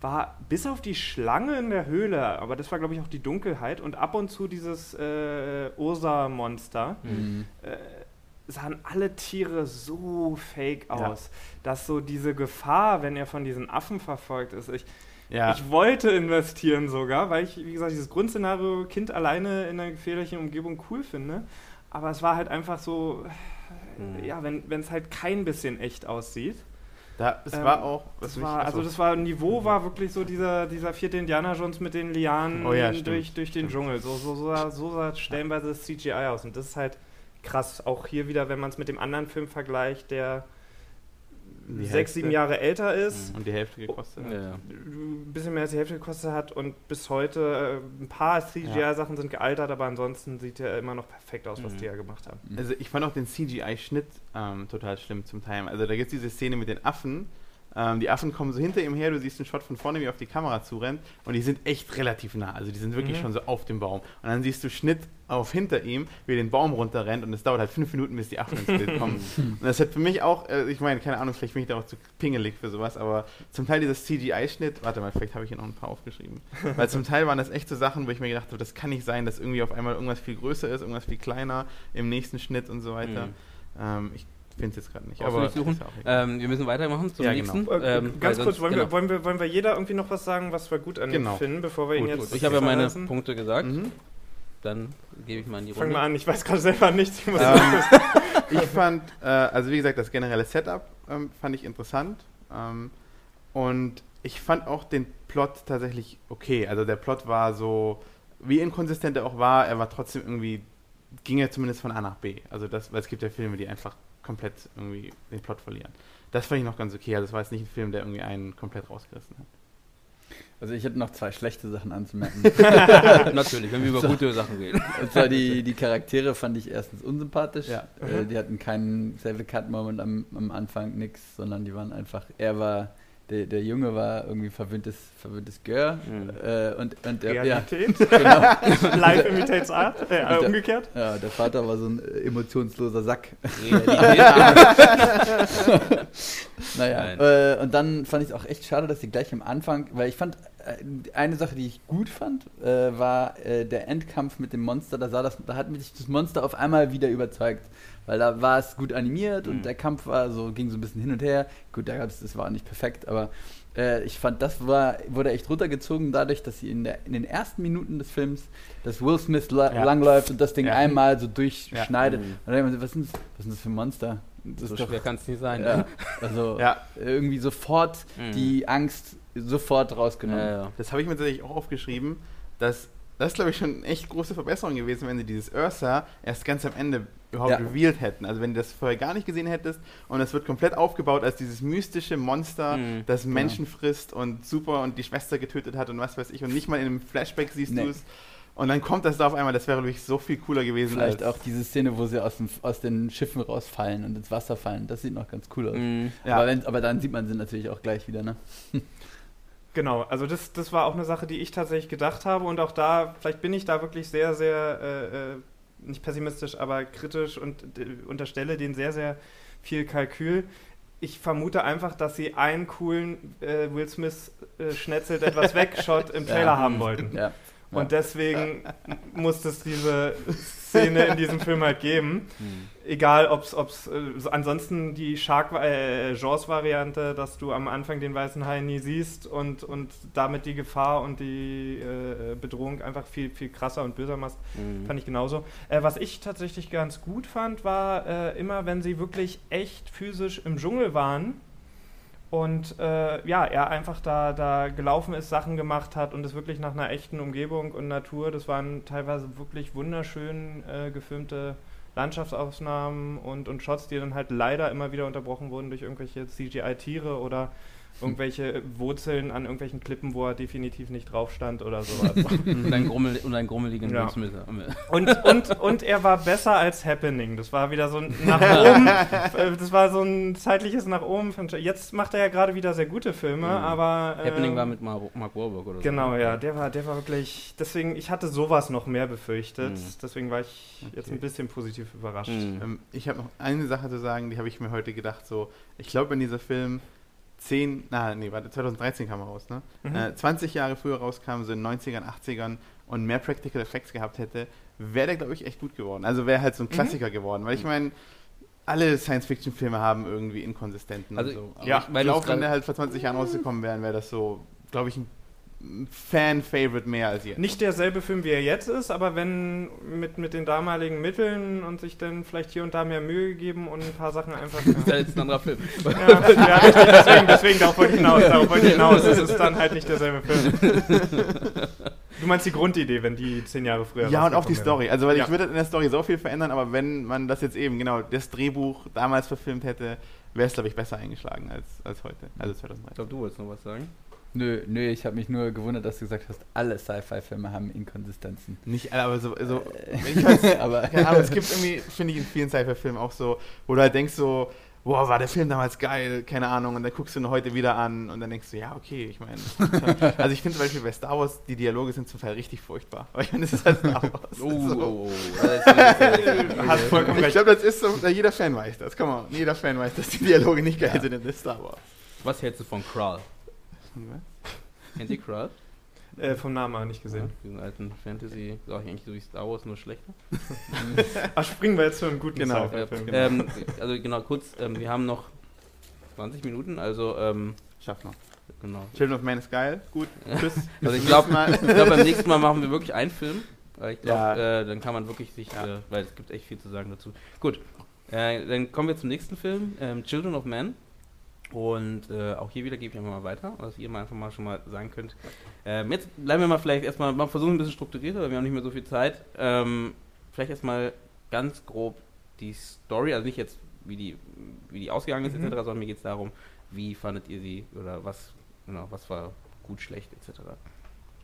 war bis auf die Schlange in der Höhle, aber das war, glaube ich, auch die Dunkelheit und ab und zu dieses äh, Ursa-Monster, Mhm. äh, sahen alle Tiere so fake Ja. aus, dass so diese Gefahr, wenn er von diesen Affen verfolgt ist, ich, Ja, ich wollte investieren sogar, weil ich, wie gesagt, dieses Grundszenario Kind alleine in einer gefährlichen Umgebung cool finde. Aber es war halt einfach so, Mhm. ja, wenn es halt kein bisschen echt aussieht. Da, es Ähm, war auch. Das war, also das war Niveau war wirklich so dieser, dieser vierte Indiana Jones mit den Lianen Oh ja, durch, durch den Stimmt. Dschungel. So, so, so, sah, so sah stellenweise das CGI aus. Und das ist halt krass. Auch hier wieder, wenn man es mit dem anderen Film vergleicht, der sechs, sieben Jahre älter ist. Und die Hälfte gekostet hat. Ja, ja. ein bisschen mehr als die Hälfte gekostet hat und bis heute äh, ein paar CGI-Sachen sind gealtert, aber ansonsten sieht er immer noch perfekt aus, was Mhm. die ja gemacht haben. Also ich fand auch den CGI-Schnitt ähm, total schlimm zum Teil. Also da gibt es diese Szene mit den Affen. Ähm, die Affen kommen so hinter ihm her, du siehst einen Shot von vorne, wie er auf die Kamera zurennt und die sind echt relativ nah. Also die sind wirklich Mhm. schon so auf dem Baum. Und dann siehst du Schnitt auf hinter ihm, wie er den Baum runterrennt und es dauert halt fünf Minuten, bis die Affen ins Bild kommen. und das hat für mich auch, äh, ich meine, keine Ahnung, vielleicht bin ich da auch zu pingelig für sowas, aber zum Teil dieses CGI-Schnitt, warte mal, vielleicht habe ich hier noch ein paar aufgeschrieben. Weil zum Teil waren das echt so Sachen, wo ich mir gedacht habe, das kann nicht sein, dass irgendwie auf einmal irgendwas viel größer ist, irgendwas viel kleiner im nächsten Schnitt und so weiter. Mhm. Ähm, ich finde es jetzt gerade nicht. Aber nicht suchen? Ähm, wir müssen weitermachen zum Ja, nächsten. genau. Äh, Ähm, Ganz weil kurz, wollen, genau. wir, wollen, wir, wollen wir jeder irgendwie noch was sagen, was wir gut an Genau. ihm finden, bevor wir ihn Gut, jetzt gut. Ich habe ja meine verlassen? Punkte gesagt. Mhm. Dann gebe ich mal in die Fang Runde. mal an, ich weiß gerade selber nichts. Ich muss Ähm, ich fand, äh, also wie gesagt, das generelle Setup ähm, fand ich interessant. Ähm, und ich fand auch den Plot tatsächlich okay. Also der Plot war so, wie inkonsistent er auch war, er war trotzdem irgendwie, ging er zumindest von A nach B. Also das, weil es gibt ja Filme, die einfach komplett irgendwie den Plot verlieren. Das fand ich noch ganz okay. Also das war jetzt nicht ein Film, der irgendwie einen komplett rausgerissen hat. Also ich hätte noch zwei schlechte Sachen anzumerken. Natürlich, wenn wir über So. gute Sachen reden. Und zwar die, die Charaktere fand ich erstens unsympathisch. Ja. Äh, die hatten keinen Save Cut Moment am, am Anfang, nix, sondern die waren einfach, er war, der, der Junge war irgendwie verwöhntes, verwöhntes Gör. Mhm. Äh, und, und der, ja, Realität, genau. live imitates art, äh, der- umgekehrt. ja, der Vater war so ein äh, emotionsloser Sack. Naja, äh, und dann fand ich es auch echt schade, dass sie gleich am Anfang, weil ich fand, äh, eine Sache, die ich gut fand, äh, war äh, der Endkampf mit dem Monster. Da, sah das, da hat mich das Monster auf einmal wieder überzeugt, weil da war es gut animiert Mhm. und der Kampf war so, ging so ein bisschen hin und her. Gut, da gab's, das war nicht perfekt, aber äh, ich fand, das war, wurde echt runtergezogen dadurch, dass sie in, der, in den ersten Minuten des Films, dass Will Smith la Ja. langläuft und das Ding Ja. einmal so durchschneidet. Mhm. Und dann denkt man so, was ist, denn das- was ist das für ein Monster? Das So ist doch schwer kann es nicht sein. ja, ne? also Ja. irgendwie sofort Mhm. die Angst sofort rausgenommen. Ja, ja. Das habe ich mir tatsächlich auch aufgeschrieben, dass das ist, glaube ich, schon eine echt große Verbesserung gewesen, wenn sie dieses Ursa erst ganz am Ende überhaupt Ja. revealed hätten. Also wenn du das vorher gar nicht gesehen hättest und es wird komplett aufgebaut als dieses mystische Monster, Mhm. das Menschen frisst und super und die Schwester getötet hat und was weiß ich und nicht mal in einem Flashback siehst Nee. du es. Und dann kommt das da auf einmal, das wäre wirklich so viel cooler gewesen. Vielleicht als, auch diese Szene, wo sie aus, dem, aus den Schiffen rausfallen und ins Wasser fallen. Das sieht noch ganz cool aus. Mhm. Ja. Aber, wenn, aber dann sieht man sie natürlich auch gleich wieder, ne? Genau, also das, das war auch eine Sache, die ich tatsächlich gedacht habe und auch da, vielleicht bin ich da wirklich sehr, sehr, äh, äh, nicht pessimistisch, aber kritisch und äh, unterstelle denen sehr, sehr viel Kalkül. Ich vermute einfach, dass sie einen coolen äh, Will Smith äh, schnetzelt etwas weg-Shot im Trailer Ja. haben wollten. Ja. Und deswegen muss es diese Szene in diesem Film halt geben. Mhm. Egal, ob es äh, so ansonsten die Shark äh, dass du am Anfang den weißen Hai nie siehst und, und damit die Gefahr und die äh, Bedrohung einfach viel viel krasser und böser machst, Mhm. fand ich genauso. Äh, was ich tatsächlich ganz gut fand, war äh, immer, wenn sie wirklich echt physisch im Dschungel waren und äh, ja, er einfach da, da gelaufen ist, Sachen gemacht hat und es wirklich nach einer echten Umgebung und Natur, das waren teilweise wirklich wunderschön äh, gefilmte Landschaftsaufnahmen und, und Shots, die dann halt leider immer wieder unterbrochen wurden durch irgendwelche CGI-Tiere oder irgendwelche Wurzeln an irgendwelchen Klippen, wo er definitiv nicht drauf stand oder sowas. Und einen, Grummel, und einen grummeligen Ja. Und, und, und er war besser als Happening. Das war wieder so ein nach oben. äh, Das war so ein zeitliches nach oben. Jetzt macht er ja gerade wieder sehr gute Filme, Mhm. aber. äh, Happening war mit Mar Mark Wahlberg oder so. Genau, ja, der war, der war wirklich. Deswegen, ich hatte sowas noch mehr befürchtet. Mhm. Deswegen war ich jetzt Okay. ein bisschen positiv überrascht. Mhm. Ähm, ich habe noch eine Sache zu sagen, die habe ich mir heute gedacht, so, ich glaube, wenn dieser Film 10, na, nee, warte, 2013 kam er raus, ne? Mhm. Äh, 20 Jahre früher rauskam, so in den 90ern, 80ern und mehr Practical Effects gehabt hätte, wäre der, glaube ich, echt gut geworden. Also wäre halt so ein Mhm. Klassiker geworden. Weil ich meine, alle Science-Fiction-Filme haben irgendwie Inkonsistenten Also, so. Ja, ich es glaube, wenn der halt vor 20 Jahren rausgekommen wäre, wäre das so, glaube ich, ein Fan-Favorite mehr als jetzt. Nicht derselbe Film, wie er jetzt ist, aber wenn mit, mit den damaligen Mitteln und sich dann vielleicht hier und da mehr Mühe gegeben und ein paar Sachen einfach. Das ist ja jetzt ein anderer Film. Ja, ja richtig, deswegen, deswegen darauf wollte ich hinaus. Darauf wollte ich hinaus. Es ist dann halt nicht derselbe Film. Du meinst die Grundidee, wenn die zehn Jahre früher Ja, und auch die Story. Also, weil Ja. ich würde in der Story so viel verändern, aber wenn man das jetzt eben, genau, das Drehbuch damals verfilmt hätte, wäre es, glaube ich, besser eingeschlagen als, als heute, also Ich 2013. glaube, du wolltest noch was sagen. Nö, nö, ich habe mich nur gewundert, dass du gesagt hast, alle Sci-Fi-Filme haben Inkonsistenzen. Nicht alle, aber so, so wenn ich halt, aber keine Ahnung, es gibt irgendwie, finde ich, in vielen Sci-Fi-Filmen auch so, wo du halt denkst so, boah, war der Film damals geil, keine Ahnung, und dann guckst du ihn heute wieder an und dann denkst du, ja, okay, ich meine, also ich finde zum Beispiel bei Star Wars, die Dialoge sind zum Teil richtig furchtbar, aber ich meine, das ist halt Star Wars. Oh, So. oh, oh. Ja- Hast vollkommen Ich recht. glaube, das ist so, jeder Fan weiß das, komm on, jeder Fan weiß, dass die Dialoge nicht geil Ja. sind in Star Wars. Was hältst du von Krull? Kennt ihr? Äh, vom Namen auch nicht gesehen. Diesen alten Fantasy, sag ich eigentlich so wie Star Wars, nur schlechter. Ach, springen wir jetzt zu einem guten Genau. Sci-Fi-Film. Genau. Ähm, also genau, kurz, ähm, wir haben noch 20 Minuten, also ähm, Schaff noch. genau. Children of Man ist geil, gut, tschüss. Also ich glaube, glaub, beim nächsten Mal machen wir wirklich einen Film. Weil ich glaube, Ja. äh, dann kann man wirklich sich, Ja. äh, weil es gibt echt viel zu sagen dazu. Gut, äh, dann kommen wir zum nächsten Film, ähm, Children of Man. Und äh, auch hier wieder gebe ich einfach mal weiter, dass ihr mal einfach mal schon mal sagen könnt. Ähm, jetzt bleiben wir mal vielleicht erstmal, mal versuchen ein bisschen strukturierter, weil wir haben nicht mehr so viel Zeit. Ähm, vielleicht erstmal ganz grob die Story, also nicht jetzt, wie die, wie die ausgegangen ist, Mhm. etc., sondern mir geht es darum, wie fandet ihr sie oder was, genau, was war gut, schlecht, etc.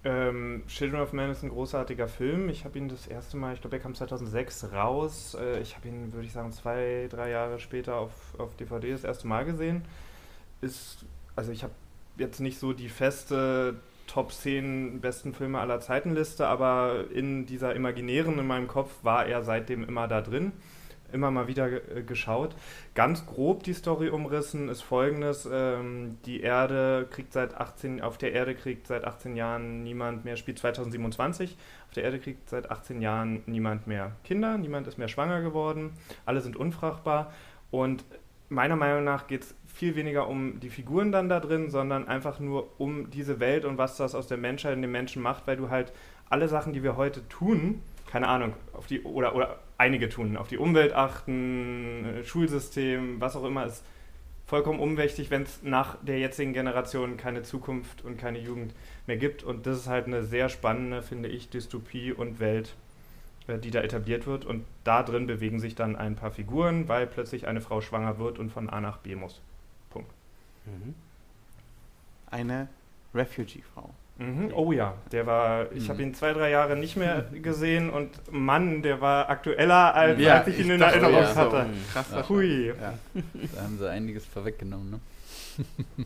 Ähm, Children of Man ist ein großartiger Film. Ich habe ihn das erste Mal, ich glaube, er kam 2006 raus. Äh, ich habe ihn, würde ich sagen, zwei, drei Jahre später auf, auf DVD das erste Mal gesehen. Ist, also ich habe jetzt nicht so die feste Top 10 besten Filme aller Zeiten Liste, aber in dieser imaginären in meinem Kopf war er seitdem immer da drin. Immer mal wieder äh, geschaut. Ganz grob die Story umrissen ist folgendes: ähm, Die Erde kriegt seit 18, auf der Erde kriegt seit 18 Jahren niemand mehr, spielt 2027, auf der Erde kriegt seit 18 Jahren niemand mehr Kinder, niemand ist mehr schwanger geworden, alle sind unfruchtbar und meiner Meinung nach geht es viel weniger um die Figuren dann da drin, sondern einfach nur um diese Welt und was das aus der Menschheit und den Menschen macht, weil du halt alle Sachen, die wir heute tun, keine Ahnung, auf die oder oder einige tun, auf die Umwelt achten, äh, Schulsystem, was auch immer, ist vollkommen unwichtig, wenn es nach der jetzigen Generation keine Zukunft und keine Jugend mehr gibt. Und das ist halt eine sehr spannende, finde ich, Dystopie und Welt, äh, die da etabliert wird. Und da drin bewegen sich dann ein paar Figuren, weil plötzlich eine Frau schwanger wird und von A nach B muss. Mhm. Eine Refugee-Frau. Mhm. Oh ja, der war, ich Mhm. habe ihn zwei, drei Jahre nicht mehr gesehen und Mann, der war aktueller als, Ja, als ich ihn ich in dachte, Erinnerung ja, so. hatte. Krass. Ja. Hui. Ja. da haben sie einiges vorweggenommen, ne?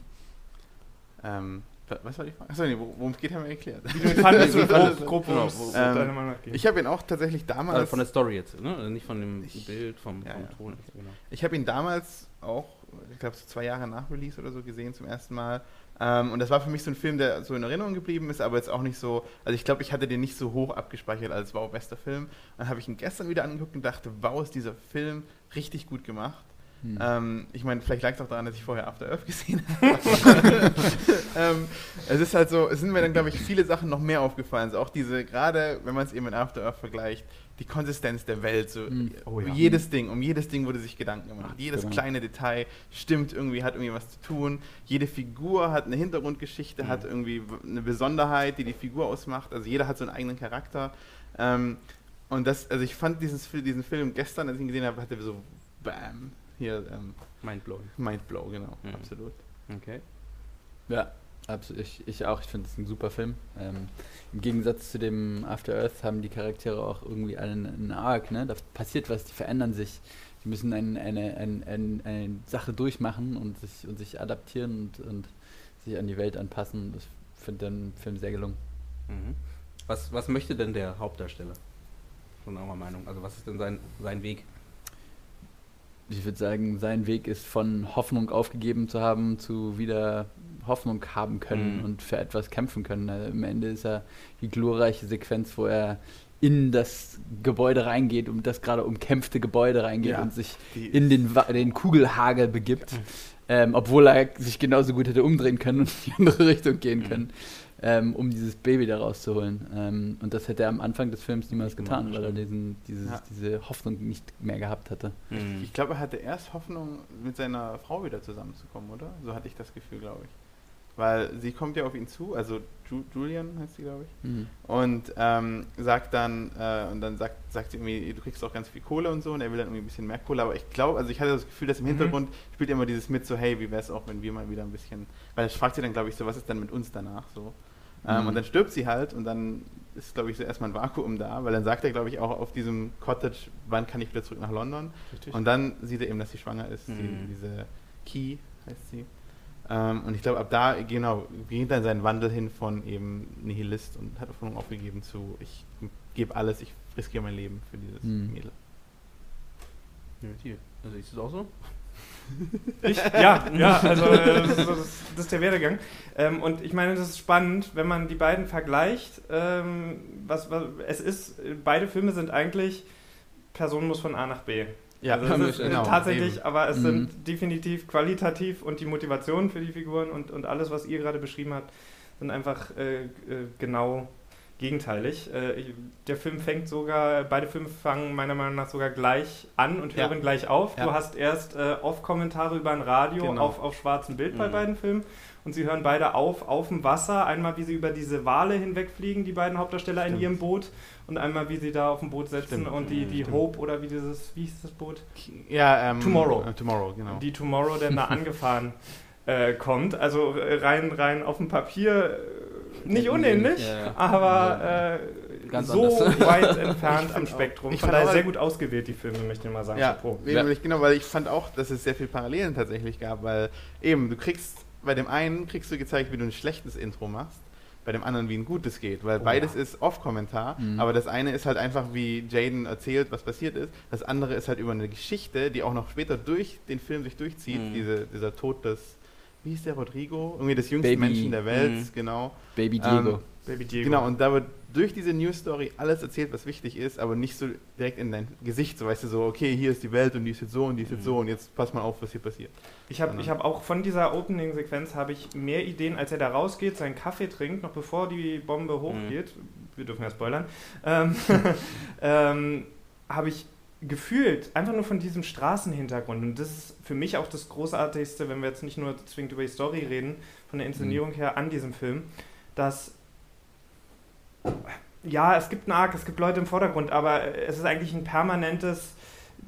Ähm, wa- was war die Frage? Achso, nee, wo- worum es geht, haben wir erklärt. Wie du ihn fandest, Wie und fandest grob, Genau, wo- ähm. Ich habe ihn auch tatsächlich Also damals, von der Story jetzt, ne? Also nicht von dem Ich- Bild, vom, Ja, vom ja. Ton. Genau. ich habe ihn damals auch, ich glaube so zwei Jahre nach Release oder so gesehen zum ersten Mal. Ähm, und das war für mich so ein Film, der so in Erinnerung geblieben ist, aber jetzt auch nicht so, also ich glaube, ich hatte den nicht so hoch abgespeichert als wow, bester Film. Dann habe ich ihn gestern wieder angeguckt und dachte, wow, ist dieser Film richtig gut gemacht. Hm. Ähm, ich meine, vielleicht lag es auch daran, dass ich vorher After Earth gesehen habe. ähm, es ist halt so, es sind mir dann, glaube ich, viele Sachen noch mehr aufgefallen. Also auch diese, gerade wenn man es eben mit After Earth vergleicht, die Konsistenz der Welt. So, Hm. Oh ja. um jedes Ding, um jedes Ding wurde sich Gedanken gemacht. Jedes Genau. kleine Detail stimmt irgendwie, hat irgendwie was zu tun. Jede Figur hat eine Hintergrundgeschichte, Mhm. hat irgendwie w- eine Besonderheit, die die Figur ausmacht. Also jeder hat so einen eigenen Charakter. Ähm, und das, also ich fand dieses, Fi- diesen Film gestern, als ich ihn gesehen habe, hatte so, bam, hier, ähm, Mindblowing. Mindblow, genau, Mhm. absolut. Okay. Ja, absolut. Ich, ich auch. Ich finde es ein super Film. Ähm, Im Gegensatz zu dem After Earth haben die Charaktere auch irgendwie einen, einen Arc, ne? Da passiert was, die verändern sich. Die müssen ein, eine, ein, ein, eine Sache durchmachen und sich, und sich adaptieren und, und sich an die Welt anpassen. Das finde den Film sehr gelungen. Mhm. Was, was möchte denn der Hauptdarsteller? Von eurer Meinung. Also was ist denn sein, sein Weg? ich würde sagen, sein Weg ist von Hoffnung aufgegeben zu haben zu wieder Hoffnung haben können Mhm. und für etwas kämpfen können. Also Am Ende ist er die glorreiche Sequenz, wo er in das Gebäude reingeht, um das gerade umkämpfte Gebäude reingeht Ja. und sich in den, den Kugelhagel begibt, ähm, obwohl er sich genauso gut hätte umdrehen können und in die andere Richtung gehen Mhm. können, ähm, um dieses Baby da rauszuholen. Ähm, und das hätte er am Anfang des Films niemals getan, weil er diesen, dieses, Ja. diese Hoffnung nicht mehr gehabt hatte. Mhm. Ich glaube, er hatte erst Hoffnung, mit seiner Frau wieder zusammenzukommen, oder? So hatte ich das Gefühl, glaube ich. Weil sie kommt ja auf ihn zu, also Ju Julian heißt sie, glaube ich, Mhm. und ähm, sagt dann, äh, und dann sagt, sagt sie irgendwie, du kriegst auch ganz viel Kohle und so, und er will dann irgendwie ein bisschen mehr Kohle, aber ich glaube, also ich hatte das Gefühl, dass im Mhm. Hintergrund spielt immer dieses mit so, hey, wie wäre es auch, wenn wir mal wieder ein bisschen, weil es fragt sie dann, glaube ich, so, was ist dann mit uns danach so? Ähm, Mhm. Und dann stirbt sie halt und dann ist, glaube ich, so erstmal ein Vakuum da, weil dann sagt er, glaube ich, auch auf diesem Cottage, wann kann ich wieder zurück nach London? Und dann sieht er eben, dass sie schwanger ist, die, Mhm. diese Key heißt sie. Ähm, und ich glaube, ab da, genau, geht dann sein Wandel hin von eben Nihilist und hat Hoffnung aufgegeben zu, ich gebe alles, ich riskiere mein Leben für dieses Mhm. Mädel. Definitiv. Also ist es auch so? Ich? Ja, ja, also äh, das, ist, das ist der Werdegang. Ähm, und ich meine, das ist spannend, wenn man die beiden vergleicht. Ähm, was, was, es ist, beide Filme sind eigentlich, Person muss von A nach B. Ja, also ist, genau, tatsächlich, eben. aber es Mhm. sind definitiv qualitativ und die Motivation für die Figuren und, und alles, was ihr gerade beschrieben habt, sind einfach äh, äh, genau gegenteilig. Äh, der Film fängt sogar, beide Filme fangen meiner Meinung nach sogar gleich an und Ja. hören gleich auf. Ja. Du hast erst äh, Off-Kommentare über ein Radio Genau. auf, auf schwarzem Bild bei Mhm. beiden Filmen und sie hören beide auf auf dem Wasser. Einmal, wie sie über diese Wale hinwegfliegen, die beiden Hauptdarsteller in Stimmt. ihrem Boot und einmal, wie sie da auf dem Boot sitzen Stimmt. und die, die Stimmt. Hope oder wie dieses, wie hieß das Boot? Ja, ähm, Tomorrow. Äh, tomorrow, genau. die Tomorrow dann da angefahren äh, kommt. Also äh, rein, rein auf dem Papier äh, nicht unähnlich, Ja, ja. aber äh, Ganz so anders. weit entfernt Ich am auch- Spektrum. ich Von fand daher sehr gut ausgewählt, die Filme, möchte ich mal sagen. Ja, Ja. Genau, weil ich fand auch, dass es sehr viel Parallelen tatsächlich gab, weil eben, du kriegst, bei dem einen kriegst du gezeigt, wie du ein schlechtes Intro machst, bei dem anderen, wie ein gutes geht, weil Oh, beides ja. ist Off-Kommentar, Mhm. aber das eine ist halt einfach, wie Jaden erzählt, was passiert ist, das andere ist halt über eine Geschichte, die auch noch später durch den Film sich durchzieht, Mhm. diese, dieser Tod des, wie hieß der, Rodrigo? Irgendwie des jüngsten Baby. Menschen der Welt, Mhm. genau. Baby Diego. Ähm, Baby Diego. Genau, und da wird durch diese News Story alles erzählt, was wichtig ist, aber nicht so direkt in dein Gesicht, so weißt du, so, okay, hier ist die Welt und die ist jetzt so und die ist jetzt Mhm. so und jetzt pass mal auf, was hier passiert. Ich habe ich hab auch von dieser Opening-Sequenz habe ich mehr Ideen, als er da rausgeht, seinen Kaffee trinkt, noch bevor die Bombe hochgeht. Wir dürfen ja spoilern. Ähm, ähm, habe ich gefühlt, einfach nur von diesem Straßenhintergrund. Und das ist für mich auch das Großartigste, wenn wir jetzt nicht nur zwingend über die Story reden, von der Inszenierung her an diesem Film, dass ja, es gibt einen Arc, es gibt Leute im Vordergrund, aber es ist eigentlich ein permanentes,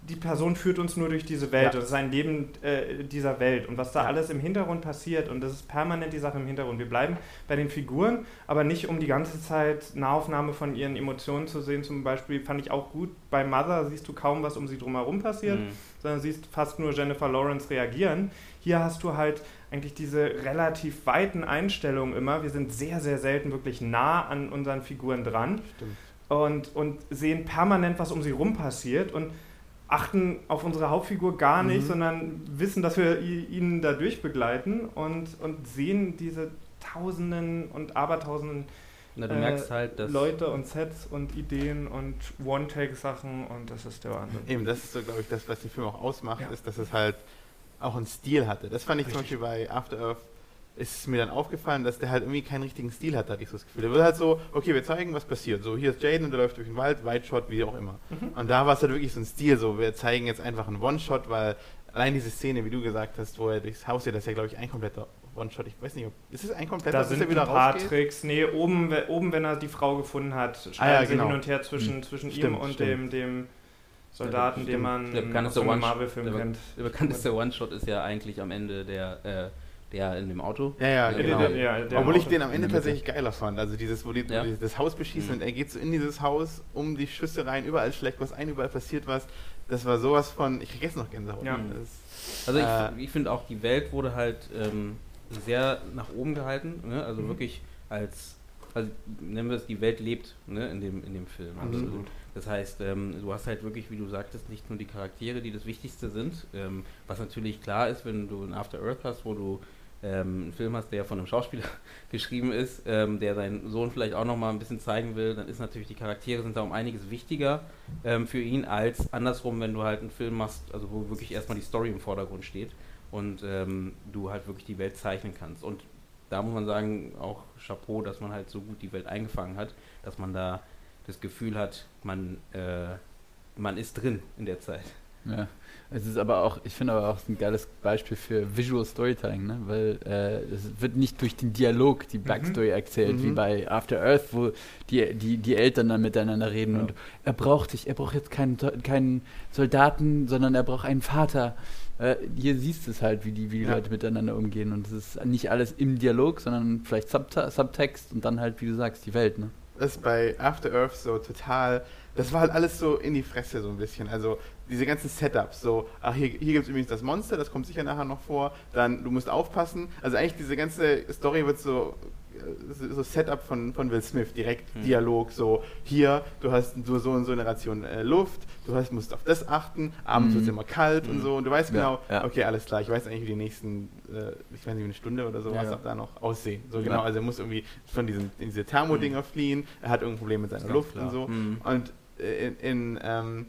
die Person führt uns nur durch diese Welt. Ja. Das ist ein Leben äh, dieser Welt. Und was da Ja. alles im Hintergrund passiert, und das ist permanent die Sache im Hintergrund. Wir bleiben bei den Figuren, aber nicht um die ganze Zeit Nahaufnahme von ihren Emotionen zu sehen. Zum Beispiel fand ich auch gut, bei Mother siehst du kaum, was um sie drumherum passiert Mhm. sondern siehst fast nur Jennifer Lawrence reagieren. Hier hast du halt eigentlich diese relativ weiten Einstellungen immer. Wir sind sehr, sehr selten wirklich nah an unseren Figuren dran Stimmt. und, und sehen permanent, was um sie rum passiert und achten auf unsere Hauptfigur gar nicht, Mhm. sondern wissen, dass wir ihn dadurch begleiten und, und sehen diese Tausenden und Abertausenden Na, du äh, merkst halt, dass Leute und Sets und Ideen und One-Take-Sachen und das ist der Wahnsinn. Eben, das ist so, glaube ich, das, was den Film auch ausmacht, Ja. ist, dass es halt auch einen Stil hatte. Das fand ich zum Richtig. Beispiel bei After Earth, ist mir dann aufgefallen, dass der halt irgendwie keinen richtigen Stil hat, hatte ich so das Gefühl. Der wird halt so, okay, wir zeigen, was passiert. So, hier ist Jaden und der läuft durch den Wald, Wide Shot, wie auch immer. Mhm. Und da war es halt wirklich so ein Stil, so, wir zeigen jetzt einfach einen One-Shot, weil allein diese Szene, wie du gesagt hast, wo er durchs Haus geht, das ist ja, glaube ich, ein kompletter One-Shot. Ich weiß nicht, ob, ist es ein kompletter, Da sind er wieder ein paar rausgeht? Tricks. Nee, oben, oben, wenn er die Frau gefunden hat, schneiden Ah, ja, genau. hin und her zwischen, zwischen ihm Stimmt, und stimmt. dem, dem Soldaten, Ja, den man Der bekannteste aus Marvel-Film der, kennt. der bekannteste One-Shot ist ja eigentlich am Ende der, äh, der in dem Auto. Ja, ja, Ja, genau. Der- der- der Obwohl ich den am Ende tatsächlich geiler fand. Also dieses, wo die, Ja. wo die das Haus beschießen Mhm. und er geht so in dieses Haus, um die Schüsse rein, überall schlägt was ein, überall passiert was. Das war sowas von, ich krieg jetzt noch Gänsehaut. Ja. Das, Also ich, Äh, ich finde auch, die Welt wurde halt ähm, sehr nach oben gehalten. Ne? Also Mhm. wirklich als also nennen wir es, die Welt lebt ne, in, dem, in dem Film. Also, Absolut. das heißt, ähm, du hast halt wirklich, wie du sagtest, nicht nur die Charaktere, die das Wichtigste sind, ähm, was natürlich klar ist, wenn du ein After Earth hast, wo du ähm, einen Film hast, der von einem Schauspieler geschrieben ist, ähm, der seinen Sohn vielleicht auch nochmal ein bisschen zeigen will, dann ist natürlich die Charaktere sind da um einiges wichtiger ähm, für ihn als andersrum, wenn du halt einen Film machst, also wo wirklich erstmal die Story im Vordergrund steht und ähm, du halt wirklich die Welt zeichnen kannst. Und da muss man sagen, auch Chapeau, dass man halt so gut die Welt eingefangen hat, dass man da das Gefühl hat, man, äh, man ist drin in der Zeit. Ja, es ist aber auch, ich finde aber auch ein geiles Beispiel für Visual Storytelling, ne? weil äh, es wird nicht durch den Dialog die Backstory erzählt, wie Mhm. bei After Earth, wo die, die, die Eltern dann miteinander reden Ja. und er braucht dich, er braucht jetzt keinen, keinen Soldaten, sondern er braucht einen Vater. Äh, hier siehst du es halt, wie die, wie die Ja. Leute miteinander umgehen und es ist nicht alles im Dialog, sondern vielleicht Subta Subtext und dann halt, wie du sagst, die Welt. Ne? Das ist bei After Earth so total. Das war halt alles so in die Fresse so ein bisschen. Also diese ganzen Setups, so, ach, hier, hier gibt es übrigens das Monster, das kommt sicher nachher noch vor. Dann, du musst aufpassen. Also eigentlich diese ganze Story wird so, äh, so Setup von, von Will Smith, direkt Hm. Dialog, so, hier, du hast so, so und so eine Ration äh, Luft, du hast, musst auf das achten, abends Mhm. wird es immer kalt und Mhm. so. Und du weißt Ja, genau, ja. okay, alles klar, ich weiß eigentlich, wie die nächsten, äh, ich weiß nicht, wie eine Stunde oder sowas Ja, ab da noch aussehen. So genau, also er muss irgendwie von diesen in diese Thermodinger fliehen, er hat irgendein Problem mit seiner Luft klar. und so. Mhm. Und äh, in, in, ähm,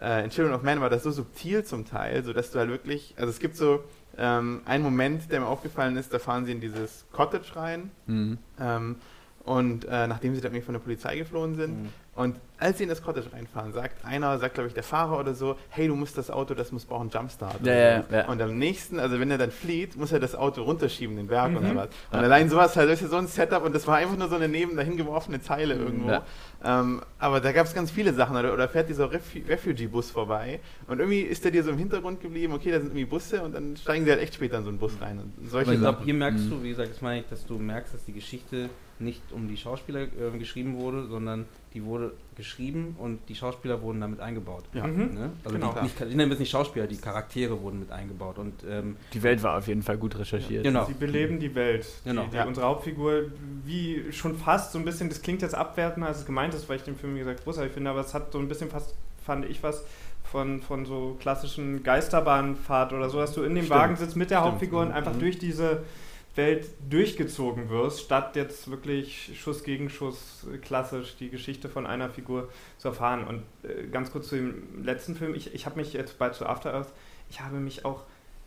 äh, in Children of Man war das so subtil zum Teil, so dass du halt wirklich, also es gibt so ähm, einen Moment, der mir aufgefallen ist, da fahren sie in dieses Cottage rein Mhm. ähm, und äh, nachdem sie da irgendwie von der Polizei geflohen sind Mhm. und als sie in das Cottage reinfahren, sagt einer, sagt glaube ich der Fahrer oder so, hey, du musst das Auto, das muss brauchen einen Jumpstart. Ja, ja, ja. Und am nächsten, also wenn er dann flieht, muss er das Auto runterschieben, den Berg Mhm. oder was. Und Ja. allein sowas halt, das ist ja so ein Setup und das war einfach nur so eine neben dahin geworfene Zeile irgendwo. Ja. Ähm, aber da gab es ganz viele Sachen. Oder, oder fährt dieser Refu Refugee-Bus vorbei und irgendwie ist der dir so im Hintergrund geblieben, okay, da sind irgendwie Busse und dann steigen sie halt echt später in so einen Bus rein. Und solche Aber ich glaube, hier merkst Mhm. du, wie gesagt, das meine ich, dass du merkst, dass die Geschichte nicht um die Schauspieler äh, geschrieben wurde, sondern die wurde geschrieben und die Schauspieler wurden damit eingebaut. Ja. Mhm. Ne? Also Genau. die, nicht, ich nenne es nicht Schauspieler, die Charaktere wurden mit eingebaut. Und ähm, Die Welt war auf jeden Fall gut recherchiert. Genau. Sie beleben die Welt. Genau. Die, die Ja. Unsere Hauptfigur, wie schon fast so ein bisschen, das klingt jetzt abwertend, als es gemeint ist, weil ich den Film, wie gesagt, großartig finde, aber es hat so ein bisschen fast, fand ich was von, von so klassischen Geisterbahnfahrt oder so, dass du in dem Stimmt. Wagen sitzt mit der Stimmt. Hauptfigur und einfach Mhm. durch diese Welt durchgezogen wirst, statt jetzt wirklich Schuss gegen Schuss klassisch die Geschichte von einer Figur zu erfahren. Und äh, ganz kurz zu dem letzten Film, ich, ich habe mich jetzt bald zu After Earth, ich habe mich auch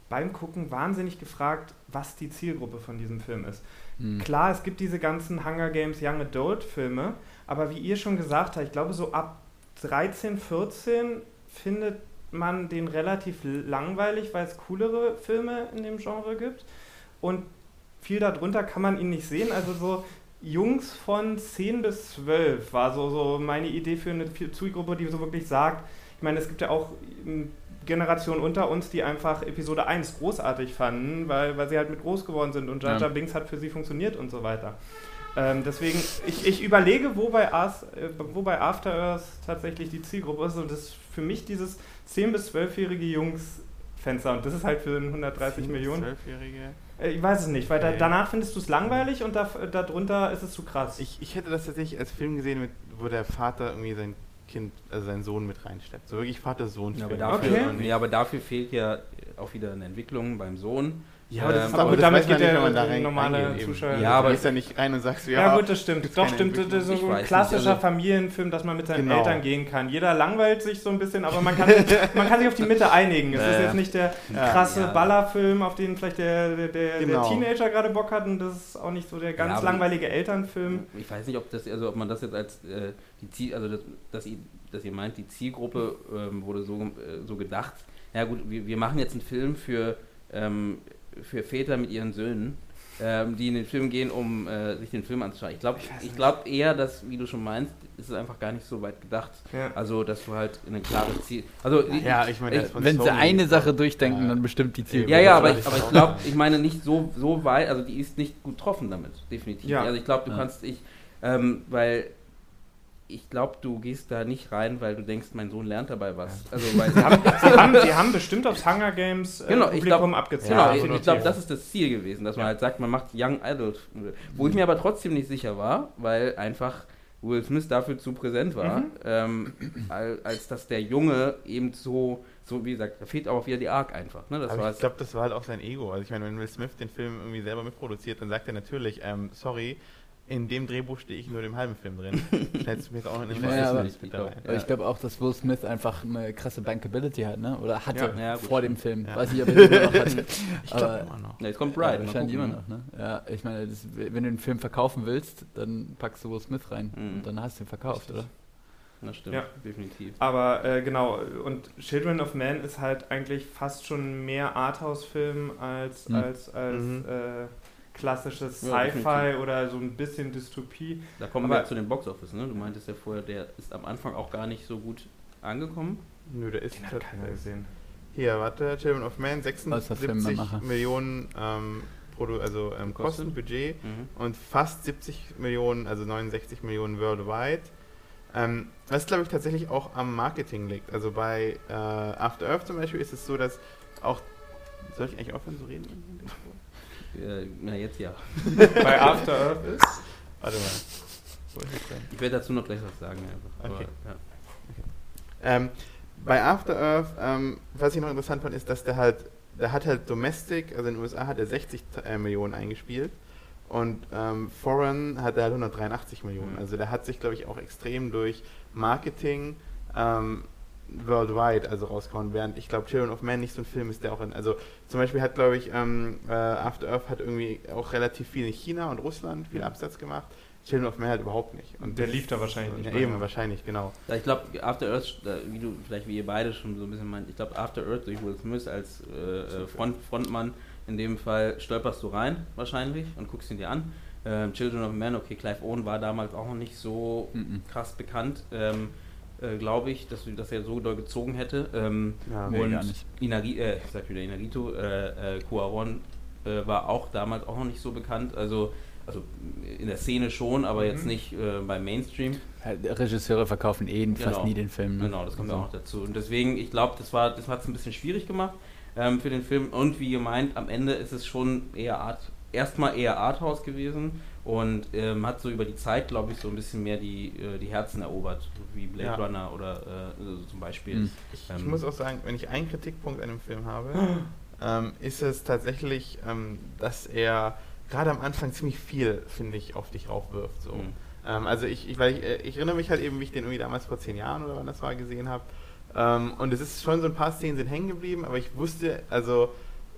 beim Gucken wahnsinnig gefragt, was die Zielgruppe von diesem Film ist. Mhm. Klar, es gibt diese ganzen Hunger Games Young Adult Filme, aber wie ihr schon gesagt habt, ich glaube so ab 13, 14 findet man den relativ langweilig, weil es coolere Filme in dem Genre gibt. Und viel darunter kann man ihn nicht sehen. Also so Jungs von 10 bis 12 war so, so meine Idee für eine Zielgruppe, die so wirklich sagt, ich meine, es gibt ja auch ähm, Generationen unter uns, die einfach Episode 1 großartig fanden, weil, weil sie halt mit groß geworden sind und Jar Jar. Binks hat für sie funktioniert und so weiter. Ähm, deswegen, ich, ich überlege, wo bei, As, äh, wo bei After Earth tatsächlich die Zielgruppe ist und das ist für mich dieses 10- bis 12-jährige Jungs-Fenster und das ist halt für 130 Millionen. 12-jährige ich weiß es nicht, weil da, danach findest du es langweilig und da, darunter ist es zu krass. Ich, ich hätte das tatsächlich als Film gesehen, mit, wo der Vater irgendwie sein Kind, also seinen Sohn mit reinsteckt. So wirklich Vater-Sohn. ja, aber, dafür, Okay. nee, aber dafür fehlt ja auch wieder eine Entwicklung beim Sohn. Ja, aber das ist Ähm, aber damit geht nicht, der rein, normale. Zuschauer- Ja, aber- gehst ja nicht rein und sagst, Ja, ja, gut, das stimmt. Doch, stimmt. Das ist so ein weiß nicht, klassischer also- Familienfilm, dass man mit seinen Genau. Eltern gehen kann. Jeder langweilt sich so ein bisschen, aber man kann, man kann sich auf die Mitte einigen. Es Ja, ist jetzt nicht der krasse Ja. Ballerfilm, auf den vielleicht der, der, der, Genau. der Teenager gerade Bock hat. Und das ist auch nicht so der ganz langweilige Elternfilm. Ich weiß nicht, ob das, also ob man das jetzt als äh, die Ziel, also das, dass, ihr, dass ihr meint, die Zielgruppe ähm, wurde so, äh, so gedacht. Ja gut, wir, wir machen jetzt einen Film für, ähm, für Väter mit ihren Söhnen, ähm, die in den Film gehen, um äh, sich den Film anzuschauen. Ich glaube ich glaub eher, dass, wie du schon meinst, ist es einfach gar nicht so weit gedacht. Ja. Also, dass du halt in ein klares Ziel. Also, ja, ich meine, Äh, das von Wenn sie Sony- eine Sache durchdenken, Ja. dann bestimmt die Zielgruppe. Ja, ja, aber ich, aber ich glaube, ich meine nicht so, so weit, also die ist nicht gut getroffen damit, definitiv. Ja. Also ich glaube, du Ja. kannst, ich, ähm, weil ich glaube, du gehst da nicht rein, weil du denkst, mein Sohn lernt dabei was. Also, weil Sie haben, sie, haben, sie haben bestimmt aufs Hunger Games äh, Genau, ich Publikum glaub- abgezählt. Genau, Ja, ich, ich glaube, das ist das Ziel gewesen, dass man halt sagt, man macht Young Adult. Wo ich mir aber trotzdem nicht sicher war, weil einfach Will Smith dafür zu präsent war, Mhm. ähm, als, als dass der Junge eben so, so wie gesagt, da fehlt auch wieder die Arc einfach. Ne? Das Aber war ich glaube, das war halt auch sein Ego. Also ich meine, wenn Will Smith den Film irgendwie selber mitproduziert, dann sagt er natürlich, ähm, sorry, in dem Drehbuch stehe ich nur im halben Film drin. Hättest du mir jetzt auch noch nicht Ich es essen nicht. mit Ich dabei. Aber ich glaube auch, dass Will Smith einfach eine krasse Bankability hat, ne? Oder hatte Ja, ja, vor dem. Film. Ja. Weiß nicht, ob er immer noch hat. Ich Aber- glaube immer noch. Ja, jetzt kommt Ja, Bright. wahrscheinlich immer gucken, noch, ne? Ja, ich meine, das, wenn du den Film verkaufen willst, dann packst du Will Smith rein Mhm. und dann hast du ihn verkauft, oder? Ne? Das stimmt, Ja. definitiv. Aber äh, genau, und Children of Man ist halt eigentlich fast schon mehr Arthouse-Film als, Mhm. als, als Mhm. äh, klassisches Ja, Sci-Fi oder so ein bisschen Dystopie. Da kommen Aber- wir zu den Box-Office. Ne? Du meintest ja vorher, der ist am Anfang auch gar nicht so gut angekommen. Nö, der ist Den hat keiner gesehen. Hier, warte, Children of Man, Außer 76 Filmemacher. Millionen ähm, Produ also ähm, Kosten. Kosten, Budget Mhm. und fast 70 Millionen, also 69 Millionen worldwide. Ähm, was glaube ich tatsächlich auch am Marketing liegt. Also bei äh, After Earth zum Beispiel ist es so, dass auch. Soll ich eigentlich aufhören zu reden? Äh, na, jetzt ja. Bei After Earth ist. Warte mal. Wo ist es denn? Ich werde dazu noch gleich was sagen. Einfach. Okay. Aber, ja. Ähm, bei After Earth, ähm, was ich noch interessant fand, ist, dass der halt, der hat halt Domestic, also in den USA hat er 60 äh, Millionen eingespielt und ähm, Foreign hat er halt 183 Millionen. Mhm. Also der hat sich, glaube ich, auch extrem durch Marketing ähm, worldwide also rausgehauen, während ich glaube, Children of Man nicht so ein Film ist, der auch in, also zum Beispiel hat, glaube ich, ähm, äh, After Earth hat irgendwie auch relativ viel in China und Russland viel. Absatz gemacht. Children of Man halt überhaupt nicht. Und Der lief da wahrscheinlich nicht Ja, eben, wahrscheinlich, genau. Ja, ich glaube, After Earth, wie du, vielleicht wie ihr beide schon so ein bisschen meint, ich glaube, After Earth durch Will Smith als äh, äh, Front, Frontmann, in dem Fall stolperst du rein, wahrscheinlich, und guckst ihn dir an. Ähm, Children of Man, okay, Clive Owen war damals auch noch nicht so Mhm. krass bekannt, ähm, äh, glaube ich, dass, dass er so doll gezogen hätte. Ähm, Ja. Und gar nicht. Inari, äh, ich sag wieder Inarito, äh, äh, Cuaron äh, war auch damals auch noch nicht so bekannt, also, also in der Szene schon, aber jetzt Mhm. nicht äh, beim Mainstream. Regisseure verkaufen eh fast Genau. nie den Film. ne? Genau, das kommt So. auch noch dazu. Und deswegen, ich glaube, das war, das hat es ein bisschen schwierig gemacht ähm, für den Film. Und wie gemeint, am Ende ist es schon eher Art, erstmal eher Arthouse gewesen und ähm, hat so über die Zeit, glaube ich, so ein bisschen mehr die, äh, die Herzen erobert, wie Blade Ja. Runner oder äh, so zum Beispiel. Mhm. Ich, Ähm, ich muss auch sagen, wenn ich einen Kritikpunkt an dem Film habe, ähm, ist es tatsächlich, ähm, dass er gerade am Anfang ziemlich viel, finde ich, auf dich raufwirft. So. Mhm. Ähm, also ich, ich, weil ich, äh, ich erinnere mich halt eben, wie ich den irgendwie damals vor zehn Jahren oder wann das war gesehen habe. Ähm, und es ist schon so ein paar Szenen sind hängen geblieben, aber ich wusste, also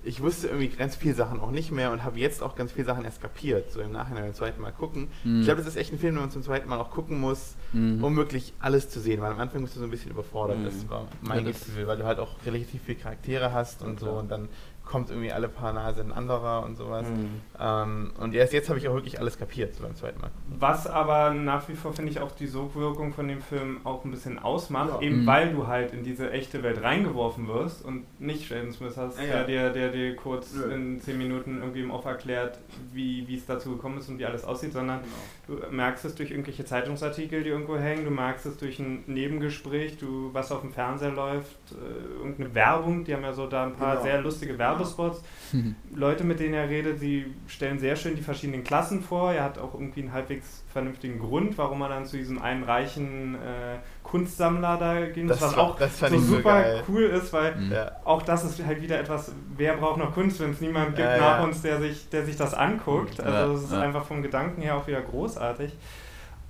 ich wusste irgendwie ganz viele Sachen auch nicht mehr und habe jetzt auch ganz viele Sachen erst kapiert, so im Nachhinein beim zweiten Mal gucken. Mhm. Ich glaube, das ist echt ein Film, den man zum zweiten Mal auch gucken muss, Mhm. um wirklich alles zu sehen, weil am Anfang bist du so ein bisschen überfordert. Mhm. Das war mein Ja, das- Gefühl, weil du halt auch relativ viele Charaktere hast Ja, und so klar. und dann kommt irgendwie alle paar Nase ein anderer und sowas. Mhm. Ähm, und erst jetzt habe ich auch wirklich alles kapiert, so beim zweiten Mal. Was aber nach wie vor, finde ich, auch die Sogwirkung von dem Film auch ein bisschen ausmacht, Ja. eben Mhm. weil du halt in diese echte Welt reingeworfen wirst und nicht Jaden Smith hast, Ja, der, ja. dir, der dir kurz in zehn Minuten irgendwie im Off erklärt, wie wie es dazu gekommen ist und wie alles aussieht, sondern du merkst es durch irgendwelche Zeitungsartikel, die irgendwo hängen, du merkst es durch ein Nebengespräch, du was auf dem Fernseher läuft, äh, irgendeine Werbung, die haben ja so da ein paar Genau. sehr lustige Werbespots. Mhm. Leute, mit denen er redet, die stellen sehr schön die verschiedenen Klassen vor. Er hat auch irgendwie einen halbwegs vernünftigen Grund, warum er dann zu diesem einen reichen äh, Kunstsammler da gehen muss, Das was war- auch das fand so ich so super geil. cool ist, weil Mhm. Auch das ist halt wieder etwas, wer braucht noch Kunst, wenn es niemand gibt Ja, nach ja. uns, der sich, der sich das anguckt. Ja, Also es ist ja. einfach vom Gedanken her auch wieder großartig.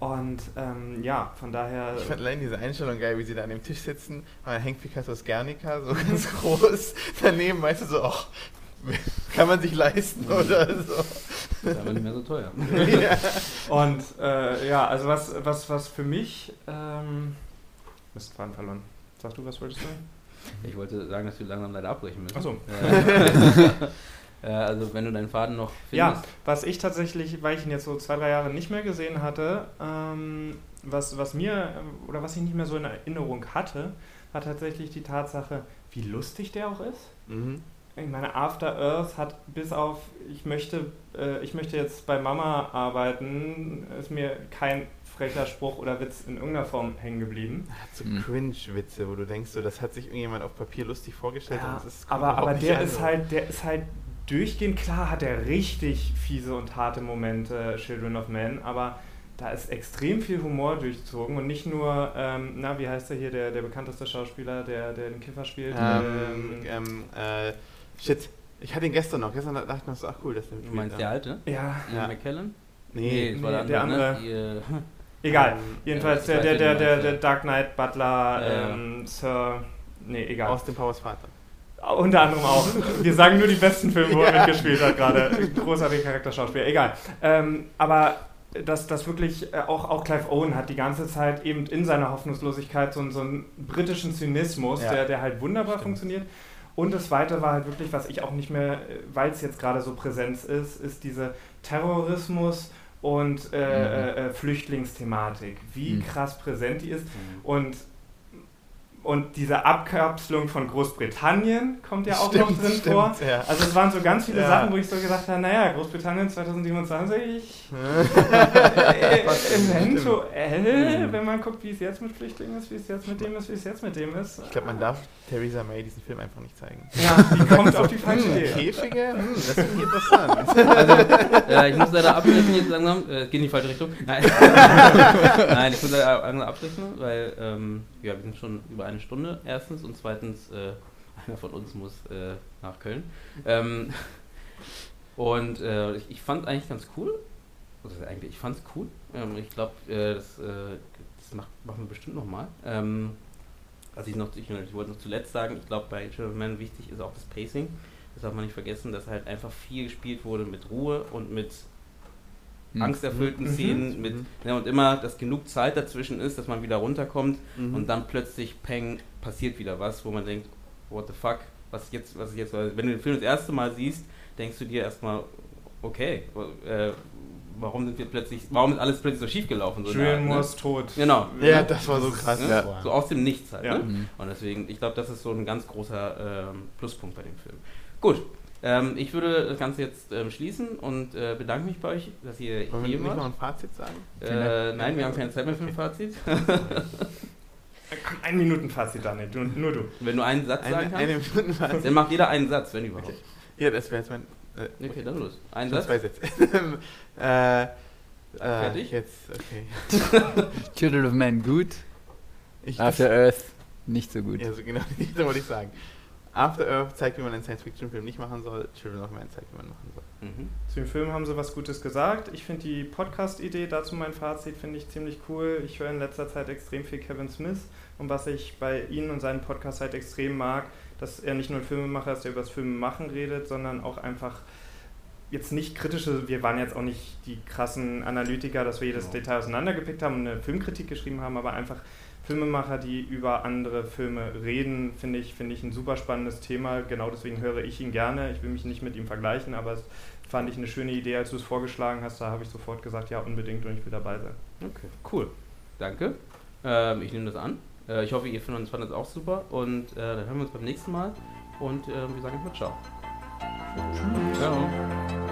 Und ähm, ja, von daher... Ich fand allein diese Einstellung geil, wie sie da an dem Tisch sitzen, und dann hängt Picassos Guernica so ganz groß daneben, weißt du, so, ach, kann man sich leisten oder so. Ist aber nicht mehr so teuer. ja. Und äh, ja, also was, was, was für mich... Ähm, Mist, Faden verloren. Sag du, was wolltest du sagen? Ich wollte sagen, dass wir langsam leider abbrechen müssen. Ach so. Äh, äh, also wenn du deinen Faden noch Ja, findest. was ich tatsächlich, weil ich ihn jetzt so zwei, drei Jahre nicht mehr gesehen hatte, ähm, was, was mir äh, oder was ich nicht mehr so in Erinnerung hatte, war tatsächlich die Tatsache, wie lustig der auch ist. Mhm. ich meine, After Earth hat bis auf, ich möchte, äh, ich möchte jetzt bei Mama arbeiten, ist mir kein frecher Spruch oder Witz in irgendeiner Form hängen geblieben. Er hat so Mhm. Cringe-Witze, wo du denkst, so, das hat sich irgendjemand auf Papier lustig vorgestellt. Ja, und das ist aber, aber der ist halt, der ist halt durchgehend, klar hat er richtig fiese und harte Momente, Children of Men, aber da ist extrem viel Humor durchzogen und nicht nur, ähm, na, wie heißt der hier, der, der bekannteste Schauspieler, der, der den Kiffer spielt? Ähm, ähm, äh, shit. Ich hatte ihn gestern noch. Gestern dachte ich noch so, ach cool, dass der Du meinst der alte? ja, Ja. McKellen? Nee, das war nee, der ne? andere. Die, äh, egal. Ähm, Jedenfalls ja, der, der, der, der. Dark Knight Butler, Ja, ja. ähm, Sir, nee, egal. aus dem Powers Vater. Unter anderem auch. Wir sagen nur die besten Filme, wo er mitgespielt hat gerade. Großartiger Charakterschauspieler. Egal. Ähm, aber dass das wirklich, äh, auch, auch Clive Owen hat die ganze Zeit eben in seiner Hoffnungslosigkeit so, einen- so einen britischen Zynismus, Ja. der, der halt wunderbar Stimmt. funktioniert. Und das Zweite war halt wirklich, was ich auch nicht mehr, weil es jetzt gerade so Präsenz ist, ist diese Terrorismus und äh, äh, äh, Flüchtlingsthematik. Wie Mhm. krass präsent die ist. Und, und diese Abkapselung von Großbritannien kommt ja auch noch drin vor. Ja. Also es waren so ganz viele Ja. Sachen, wo ich so gesagt habe, naja, Großbritannien 2027, äh, eventuell, Mhm. wenn man guckt, wie es jetzt mit Flüchtlingen ist, wie es jetzt mit dem ist, wie es jetzt mit dem ist. Ich glaube, man darf Theresa May diesen Film einfach nicht zeigen. Ja, die kommt auf die falsche Hm, Idee. Käfige? Hm, das finde ich interessant. äh, ich muss leider abbrechen jetzt langsam. Äh, geht in die falsche Richtung. Nein, Nein ich muss leider langsam abbrechen, weil ähm, ja, wir sind schon über eine Stunde erstens und zweitens äh, einer von uns muss äh, nach Köln. Ähm, und äh, ich, ich fand eigentlich ganz cool. Also eigentlich, ich fand's cool. Ähm, ich glaube, äh, das, äh, das macht, machen wir bestimmt nochmal. Ähm, was ich noch, ich, ich wollte noch zuletzt sagen, ich glaube bei Children wichtig ist auch das Pacing. Das darf man nicht vergessen, dass halt einfach viel gespielt wurde mit Ruhe und mit. Angsterfüllten Mhm. Szenen mit Mhm. ja, und immer, dass genug Zeit dazwischen ist, dass man wieder runterkommt Mhm. und dann plötzlich peng passiert wieder was, wo man denkt, what the fuck, was jetzt, was ist jetzt, wenn du den Film das erste Mal siehst, denkst du dir erstmal, okay, äh, warum sind wir plötzlich, warum ist alles plötzlich so schief gelaufen? So Julian Art, Moore ne? ist tot. Genau. Ja, das war so krass. Ne? Ja. So aus dem Nichts halt. Ja. Ne? Mhm. Und deswegen, ich glaube, das ist so ein ganz großer ähm, Pluspunkt bei dem Film. Gut, ähm, ich würde das Ganze jetzt ähm, schließen und äh, bedanke mich bei euch, dass ihr Wollen wir hier nicht noch wart. ein Fazit sagen? Äh, nein, wir haben keine Zeit mehr für ein Fazit. Ein Minuten-Fazit, Daniel, du, nur du. Wenn du einen Satz sagen Eine, kannst, eine Fazit. dann macht jeder einen Satz, wenn überhaupt. Okay. Ja, das wäre jetzt mein. Äh, Okay, dann los. Ein schon Satz. zwei Sätze. äh, äh, Fertig? Jetzt, okay. Children of Men gut, Ich, After Earth nicht so gut. Ja, so genau, das wollte ich sagen. After Earth zeigt, wie man einen Science-Fiction-Film nicht machen soll. Children of Men zeigt, wie man machen soll. Mhm. Zu dem Film haben sie was Gutes gesagt. Ich finde die Podcast-Idee, dazu mein Fazit, finde ich ziemlich cool. Ich höre in letzter Zeit extrem viel Kevin Smith und was ich bei Ihnen und seinem Podcast halt extrem mag, dass er nicht nur ein Filmemacher ist, der über das Filmemachen redet, sondern auch einfach jetzt nicht kritische, wir waren jetzt auch nicht die krassen Analytiker, dass wir jedes Genau. Detail auseinandergepickt haben und eine Filmkritik geschrieben haben, aber einfach Filmemacher, die über andere Filme reden, finde ich, finde ich ein super spannendes Thema. Genau deswegen höre ich ihn gerne. Ich will mich nicht mit ihm vergleichen, aber es fand ich eine schöne Idee, als du es vorgeschlagen hast. Da habe ich sofort gesagt, ja, unbedingt und ich will dabei sein. Okay, cool. Danke. Ähm, ich nehme das an. Äh, ich hoffe, ihr findet es auch super. Und äh, dann hören wir uns beim nächsten Mal. Und äh, wir sagen erstmal Ciao. Ciao.